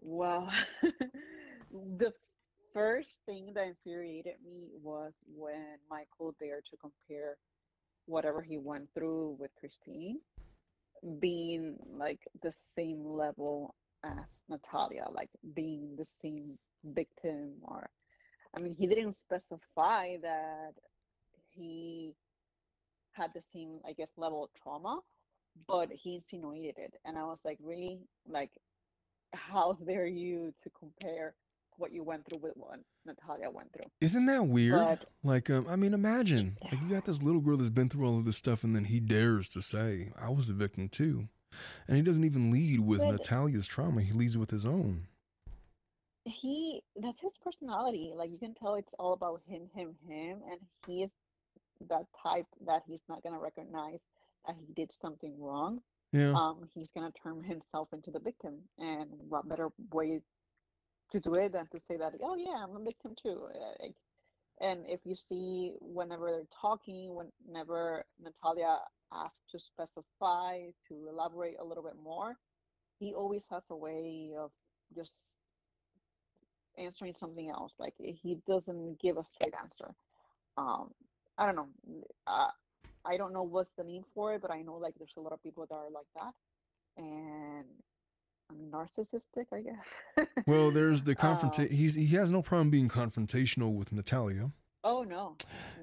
Well, the first thing that infuriated me was when Michael dared to compare whatever he went through with Kristine being like the same level as Natalia, like being the same victim or I mean he didn't specify that he had the same I guess level of trauma, but he insinuated it. And I was like really? Like how dare you to compare what you went through with what Natalia went through. Isn't that weird? But like, um, I mean, imagine like you got this little girl that's been through all of this stuff, and then he dares to say, "I was a victim too," and he doesn't even lead with But- Natalia's trauma; he leads with his own. he that's his personality. Like you can tell it's all about him, him, him, and he is that type that he's not gonna recognize that he did something wrong. Yeah. um, he's gonna turn himself into the victim. And what better way to do it than to say that, oh yeah, I'm a victim too. Like, and if you see whenever they're talking, whenever Natalia asks to specify, to elaborate a little bit more, he always has a way of just answering something else. Like he doesn't give a straight answer. Um, I don't know. Uh, I don't know what's the need for it, but I know like there's a lot of people that are like that, and narcissistic, I guess. Well, there's the Um, confrontation. He's he has no problem being confrontational with Natalia. oh no,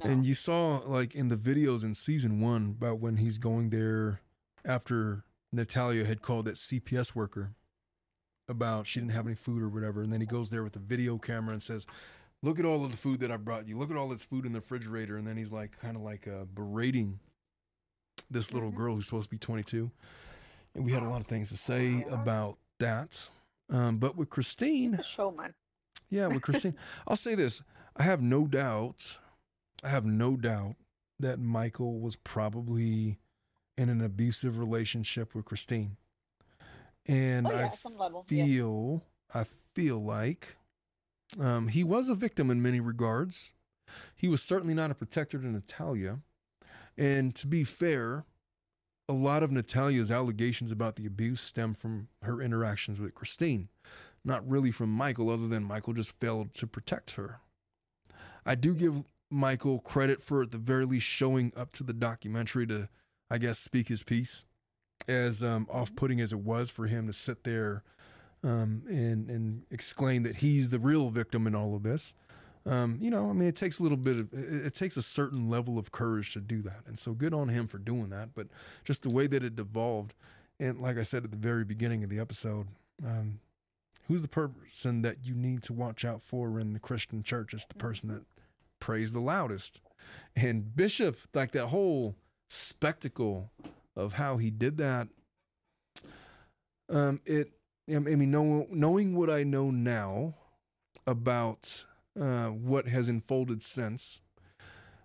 no. And you saw like in the videos in season one about when he's going there after Natalia had called that CPS worker about she didn't have any food or whatever, and then he goes there with the video camera and says, "Look at all of the food that I brought you. Look at all this food in the refrigerator." And then he's like, kind of like uh, berating this little Mhm. girl who's supposed to be 22. And we had a lot of things to say about that. Um, but with Kristine, showman. yeah, with Kristine, I'll say this: I have no doubt, I have no doubt that Michael was probably in an abusive relationship with Kristine, and Oh yeah, I some yeah. feel, I feel like um, he was a victim in many regards. He was certainly not a protector to Natalia, and to be fair, a lot of Natalia's allegations about the abuse stem from her interactions with Kristine, not really from Michael, other than Michael just failed to protect her. I do give Michael credit for at the very least showing up to the documentary to, I guess, speak his piece. As um, off-putting as it was for him to sit there um, and and exclaim that he's the real victim in all of this, um, you know, I mean, it takes a little bit of it, it takes a certain level of courage to do that, and so good on him for doing that. But just the way that it devolved, and like I said at the very beginning of the episode, um, who's the person that you need to watch out for in the Christian church? It's the person that prays the loudest, and Bishop, like that whole spectacle of how he did that. Um, it, I mean, know, knowing what I know now about uh, what has unfolded since.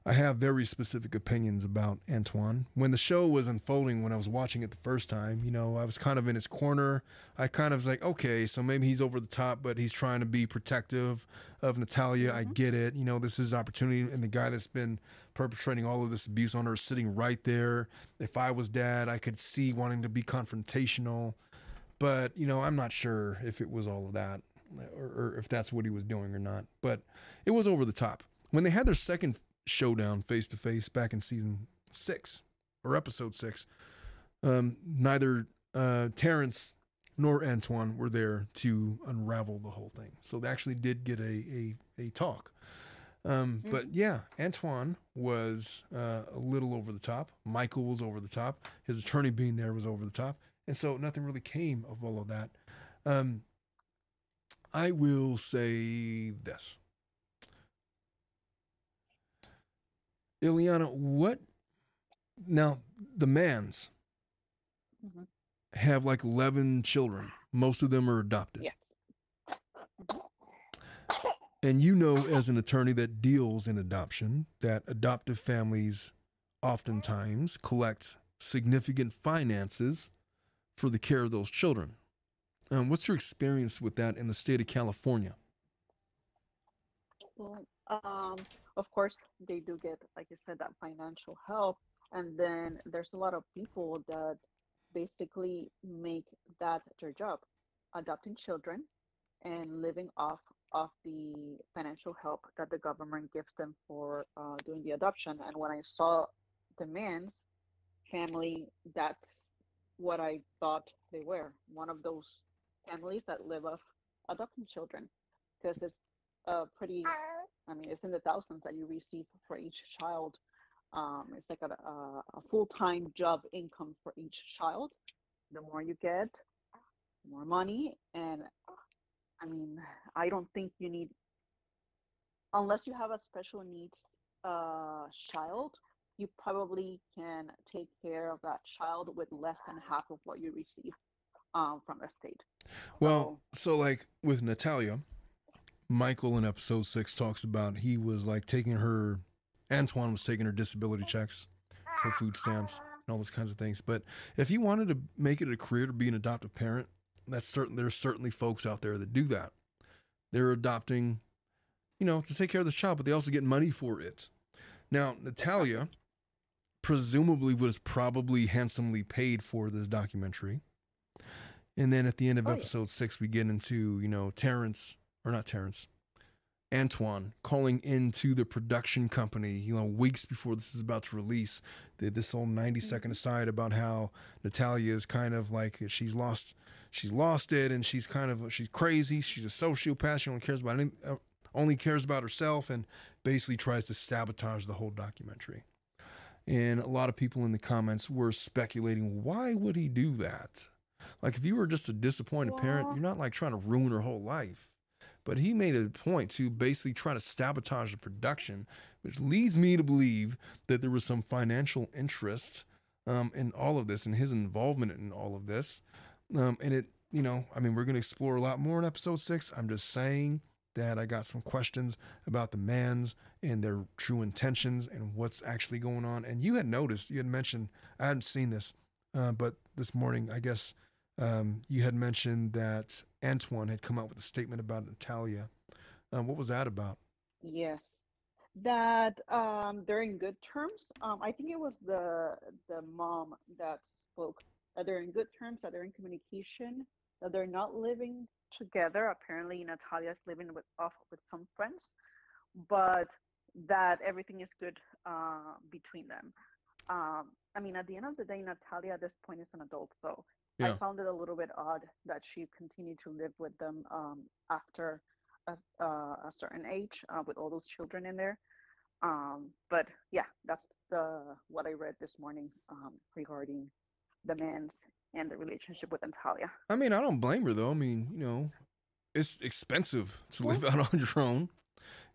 I have very specific opinions about Antwon. When the show was unfolding, when I was watching it the first time, you know, I was kind of in his corner. I kind of was like, okay, so maybe he's over the top, but he's trying to be protective of Natalia. I get it. You know, this is opportunity, and the guy that's been perpetrating all of this abuse on her is sitting right there. If I was dad, I could see wanting to be confrontational, but you know, I'm not sure if it was all of that or, or if that's what he was doing or not. But it was over the top. When they had their second showdown face to face back in season six or episode six, um, neither uh, Terrance nor Antwon were there to unravel the whole thing. So they actually did get a a, a talk. Um, But yeah, Antwon was uh, a little over the top. Michael was over the top. His attorney being there was over the top. And so nothing really came of all of that. Um, I will say this. Ileana, what now the mans Mhm. have like 11 children. Most of them are adopted. Yes. And you know, as an attorney that deals in adoption, that adoptive families oftentimes collect significant finances for the care of those children. Um, what's your experience with that in the state of California? Well, um, of course, they do get, like you said, that financial help, and then there's a lot of people that basically make that their job, adopting children and living off of the financial help that the government gives them for uh, doing the adoption. And when I saw the man's family, that's what I thought they were one of those families that live off adopting children because it's uh, pretty I mean, it's in the thousands that you receive for each child. Um, it's like a, a, a full-time job income for each child. The more you get, more money. And I mean, I don't think you need, unless you have a special needs uh, child, you probably can take care of that child with less than half of what you receive um, from the state. Well, so like with Natalia, Michael in episode six talks about he was like taking her, Antwon was taking her disability checks, her food stamps, and all those kinds of things. But if you wanted to make it a career to be an adoptive parent, that's certain. There's certainly folks out there that do that. They're adopting, you know, to take care of this child, but they also get money for it. Now, Natalia presumably was probably handsomely paid for this documentary. And then at the end of Oh, yeah. episode six, we get into, you know, Terrance, or not Terrance, Antwon calling into the production company, you know, weeks before this is about to release. This whole 90 second aside about how Natalia is kind of like she's lost, she's lost it, and she's kind of she's crazy. She's a sociopath. She only cares about any, uh, only cares about herself, and basically tries to sabotage the whole documentary. And a lot of people in the comments were speculating, why would he do that? Like, if you were just a disappointed parent, you're not like trying to ruin her whole life. But he made a point to basically try to sabotage the production, which leads me to believe that there was some financial interest um, in all of this and his involvement in all of this. Um, and it, you know, I mean, we're going to explore a lot more in episode six. I'm just saying that I got some questions about the mans and their true intentions and what's actually going on. And you had noticed, you had mentioned, I hadn't seen this, uh, but this morning, I guess um, you had mentioned that Antwon had come out with a statement about Natalia. Um, what was that about? Yes, that um, they're in good terms. Um, I think it was the the mom that spoke that they're in good terms, that they're in communication, that they're not living together. Apparently, Natalia's living with off with some friends, but that everything is good uh, between them. Um, I mean, at the end of the day, Natalia at this point is an adult, so I found it a little bit odd that she continued to live with them um, after a, uh, a certain age uh, with all those children in there. Um, but yeah, that's the what I read this morning um, regarding the man's and the relationship with Natalia. I mean, I don't blame her though. I mean, you know, it's expensive to live out on your own.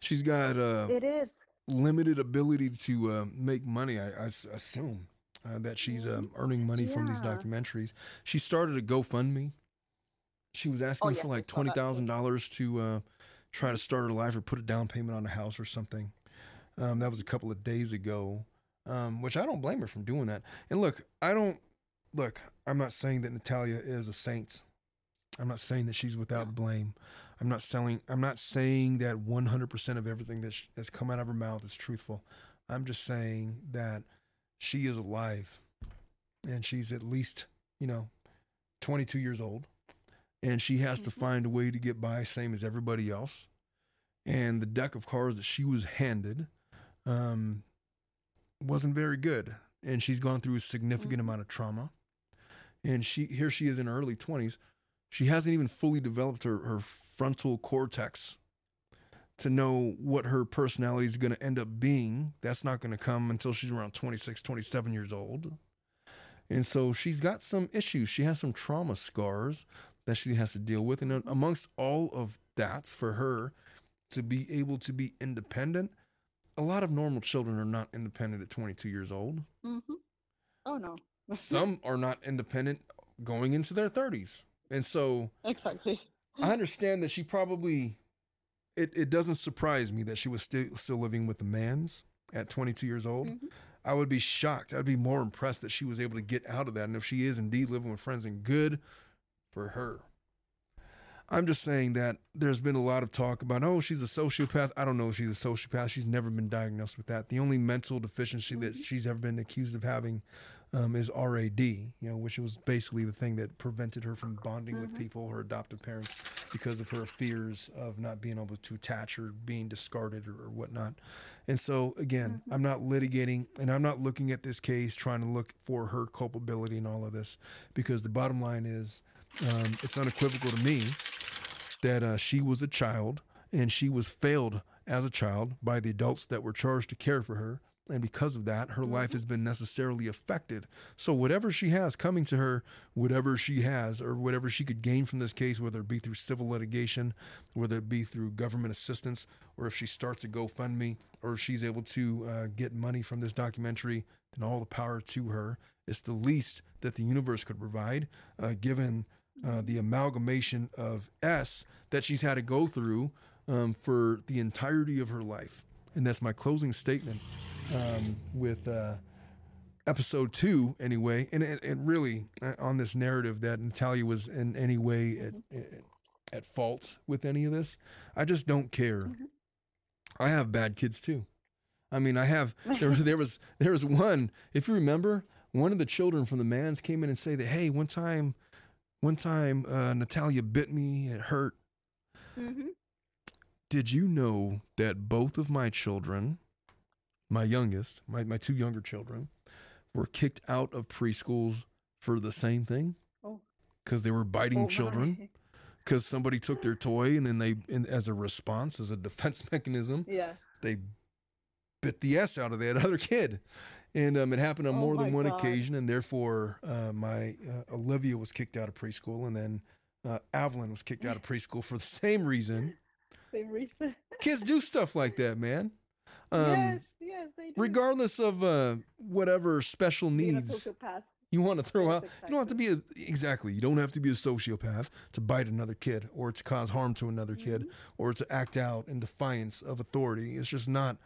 She's got uh, It is. limited ability to uh, make money. I assume uh, that she's um, earning money from these documentaries. She started a GoFundMe. She was asking Oh, for like twenty thousand dollars to uh, try to start her life or put a down payment on a house or something. Um, that was a couple of days ago, um, which I don't blame her from doing that. And look, I don't look. I'm not saying that Natalia is a saint. I'm not saying that she's without blame. I'm not selling. I'm not saying that 100% of everything that sh- has come out of her mouth is truthful. I'm just saying that she is alive, and she's at least you know 22 years old, and she has to Mhm. find a way to get by, same as everybody else. And the deck of cards that she was handed um, wasn't very good, and she's gone through a significant Mhm. amount of trauma. And she here she is in her early 20s. She hasn't even fully developed her, her frontal cortex to know what her personality is going to end up being. That's not going to come until she's around 26, 27 years old. And so she's got some issues. She has some trauma scars that she has to deal with. And amongst all of that, for her to be able to be independent, a lot of normal children are not independent at 22 years old. hmm Oh no. Some are not independent going into their 30s. And so exactly. I understand that she probably it, it doesn't surprise me that she was still still living with the mans at 22 years old. Mhm. I would be shocked. I'd be more impressed that she was able to get out of that. And if she is indeed living with friends, and good for her. I'm just saying that there's been a lot of talk about, oh, she's a sociopath. I don't know if she's a sociopath. She's never been diagnosed with that. The only mental deficiency that Mhm. she's ever been accused of having um, is RAD, you know, which was basically the thing that prevented her from bonding with Mhm. people, her adoptive parents, because of her fears of not being able to attach or being discarded or, or whatnot. And so, again, Mhm. I'm not litigating and I'm not looking at this case trying to look for her culpability in all of this because the bottom line is um, it's unequivocal to me that uh, she was a child and she was failed as a child by the adults that were charged to care for her. And because of that, her life Mhm. has been necessarily affected. So, whatever she has coming to her, whatever she has, or whatever she could gain from this case, whether it be through civil litigation, whether it be through government assistance, or if she starts a GoFundMe, or if she's able to uh, get money from this documentary, then all the power to her. It's the least that the universe could provide, uh, given uh, the amalgamation of S that she's had to go through um, for the entirety of her life. And that's my closing statement um, with uh, episode two anyway, and and, really uh, on this narrative that Natalia was in any way at, at at fault with any of this. I just don't care. Mhm. I have bad kids too. I mean, I have there was there was there was one. If you remember, one of the children from the man's came in and say that, hey, one time, one time, uh, Natalia bit me. It hurt. hmm Did you know that both of my children, my youngest, my my two younger children, were kicked out of preschools for the same thing? Oh. Because they were biting Oh, children. Because somebody took their toy and then they, in, as a response, as a defense mechanism, Yes. they bit the s out of that other kid, and um, it happened on Oh more than one God. occasion. And therefore, uh, my uh, Olivia was kicked out of preschool, and then uh, was kicked out of preschool for the same reason. Same reason. Kids do stuff like that, man. Um, yes, yes, they do. regardless of uh, whatever special needs you want to throw out. You don't have to be a, exactly. You don't have to be a sociopath to bite another kid or to cause harm to another kid Mhm. or to act out in defiance of authority. It's just not.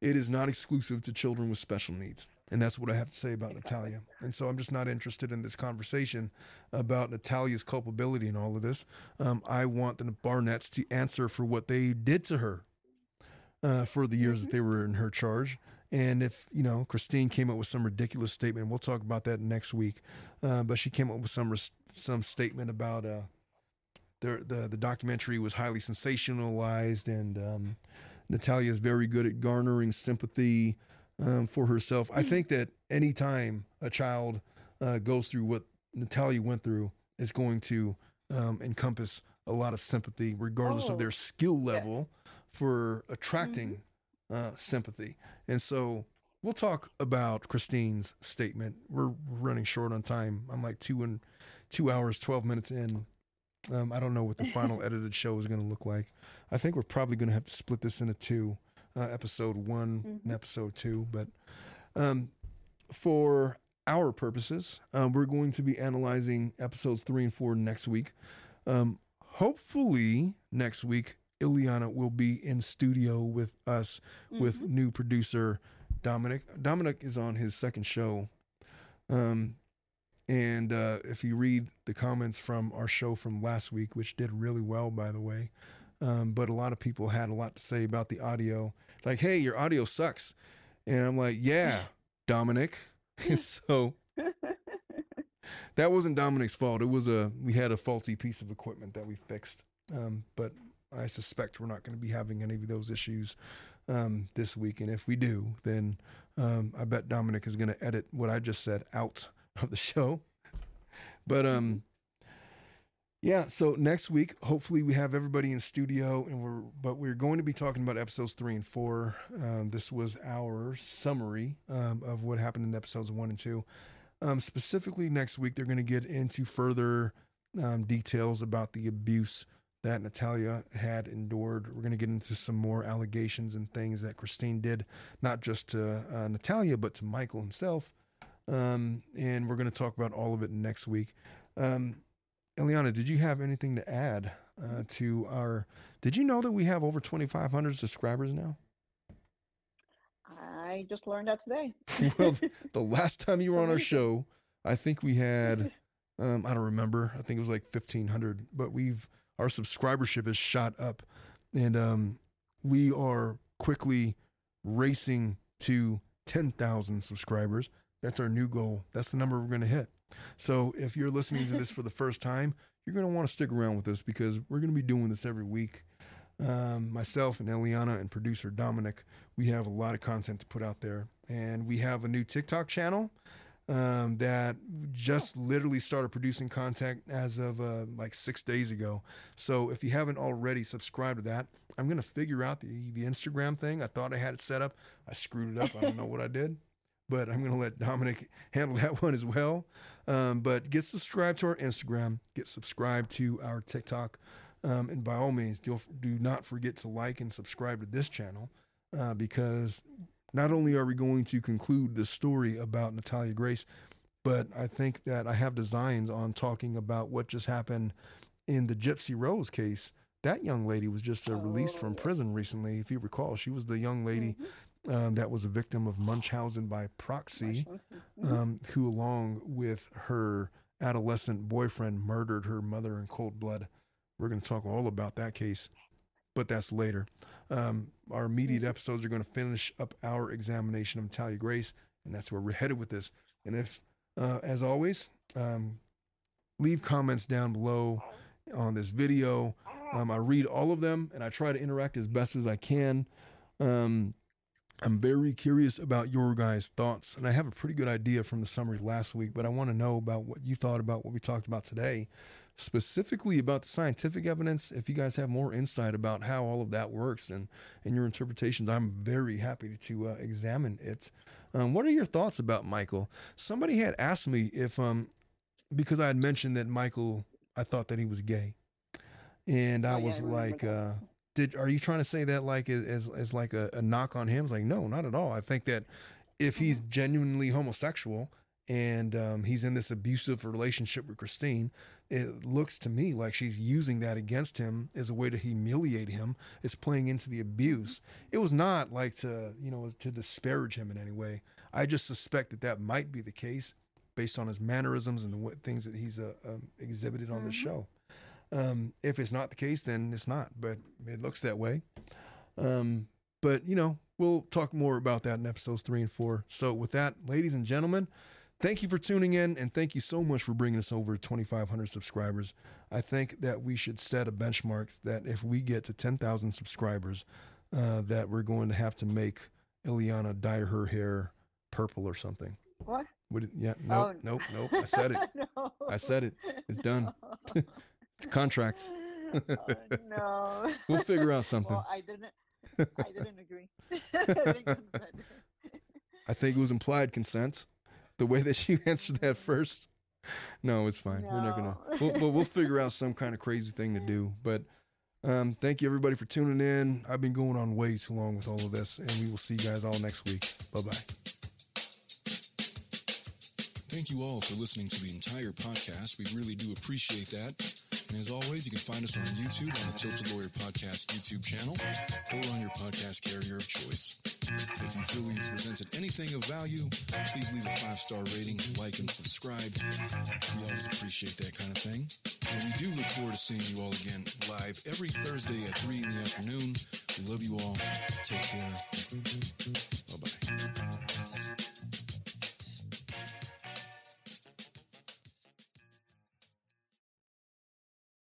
It is not exclusive to children with special needs, and that's what I have to say about Exactly. Natalia. And so I'm just not interested in this conversation about Natalia's culpability in all of this. Um, I want the Barnetts to answer for what they did to her uh, for the years that they were in her charge. And if, you know, Kristine came up with some ridiculous statement, we'll talk about that next week. Uh, but she came up with some res- some statement about uh, the, the the documentary was highly sensationalized, and um, Natalia is very good at garnering sympathy um, for herself. I think that anytime a child uh, goes through what Natalia went through, is going to um, encompass a lot of sympathy, regardless of Oh, their skill level for attracting uh, sympathy. And so we'll talk about Kristine's statement. We're running short on time. I'm like two and two hours, twelve minutes in. Um, I don't know what the final edited show is going to look like. I think we're probably going to have to split this into two, uh, episode one and Mhm. episode two. But um, for our purposes, um, we're going to be analyzing episodes three and four next week. Um, hopefully, next week, Ileana will be in studio with us with Mhm. new producer Dominic. Dominic is on his second show. Um, and uh, if you read the comments from our show from last week, which did really well, by the way, um, but a lot of people had a lot to say about the audio. Like, hey, your audio sucks. And I'm like, yeah, Dominic. so that wasn't Dominic's fault. It was a we had a faulty piece of equipment that we fixed. Um, but I suspect we're not going to be having any of those issues um, this week. And if we do, then um, I bet Dominic is going to edit what I just said out of the show. But um, yeah. So next week, hopefully, we have everybody in studio, and we're but we're going to be talking about episodes three and four. Um, this was our summary um, of what happened in episodes one and two. Um, specifically, next week they're going to get into further um, details about the abuse that Natalia had endured. We're going to get into some more allegations and things that Kristine did, not just to uh, Natalia, but to Michael himself. Um, and we're going to talk about all of it next week. Um, Eliana, did you have anything to add uh, to our? Did you know that we have over 2,500 subscribers now? I just learned that today. well, the last time you were on our show, I think we had, um, I don't remember. I think it was like 1,500, but we've, our subscribership has shot up and um, we are quickly racing to 10,000 subscribers. That's our new goal. That's the number we're going to hit. So if you're listening to this for the first time, you're going to want to stick around with us because we're going to be doing this every week. Um, myself and Eliana and producer Dominic, we have a lot of content to put out there. And we have a new TikTok channel um, that just literally started producing content as of uh, like six days ago. So if you haven't already subscribed to that, I'm going to figure out the, the Instagram thing. I thought I had it set up. I screwed it up. I don't know what I did but I'm going to let Dominic handle that one as well. Um, but get subscribed to our Instagram, get subscribed to our TikTok, um, and by all means, do, do not forget to like and subscribe to this channel uh, because not only are we going to conclude the story about Natalia Grace, but I think that I have designs on talking about what just happened in the Gypsy Rose case. That young lady was just uh, released Oh, from prison recently. If you recall, she was the young lady Mhm. Um, that was a victim of Munchausen by proxy, Mhm. um, who, along with her adolescent boyfriend, murdered her mother in cold blood. We're going to talk all about that case, but that's later. Um, our immediate Mhm. episodes are going to finish up our examination of Talia Grace, and that's where we're headed with this. And if, uh, as always, um, leave comments down below on this video. Um, I read all of them and I try to interact as best as I can. Um, I'm very curious about your guys' thoughts, and I have a pretty good idea from the summary last week, but I want to know about what you thought about what we talked about today, specifically about the scientific evidence. If you guys have more insight about how all of that works and, and your interpretations, I'm very happy to uh, examine it. Um, what are your thoughts about Michael? Somebody had asked me if, um, because I had mentioned that Michael, I thought that he was gay, and I Oh, yeah, was I like, uh, did are you trying to say that like as as like a, a knock on him? It's like no, not at all. I think that if he's genuinely homosexual and um, he's in this abusive relationship with Kristine, it looks to me like she's using that against him as a way to humiliate him. It's playing into the abuse. It was not like to you know to disparage him in any way. I just suspect that that might be the case based on his mannerisms and the w- things that he's uh, um, exhibited on the Mhm. show. Um, if it's not the case, then it's not, but it looks that way. Um, but you know, we'll talk more about that in episodes three and four. So, with that, ladies and gentlemen, thank you for tuning in, and thank you so much for bringing us over 2,500 subscribers. I think that we should set a benchmark that if we get to 10,000 subscribers, uh, that we're going to have to make Ileana dye her hair purple or something. What? Yeah, nope, Oh, nope, nope. I said it. no. I said it. It's done. It's contracts. oh, no. We'll figure out something. Well, I didn't. I didn't agree. I didn't. I think it was implied consent. The way that she answered that first. No, it's fine. We're not gonna. No. We'll, we'll, we'll figure out some kind of crazy thing to do. But um, thank you everybody for tuning in. I've been going on way too long with all of this, and we will see you guys all next week. Bye bye. Thank you all for listening to the entire podcast. We really do appreciate that. And as always, you can find us on YouTube on the Tilted Lawyer Podcast YouTube channel or on your podcast carrier of choice. If you feel we've presented anything of value, please leave a five star rating, like, and subscribe. We always appreciate that kind of thing. And we do look forward to seeing you all again live every Thursday at 3 in the afternoon. We love you all. Take care. Bye bye.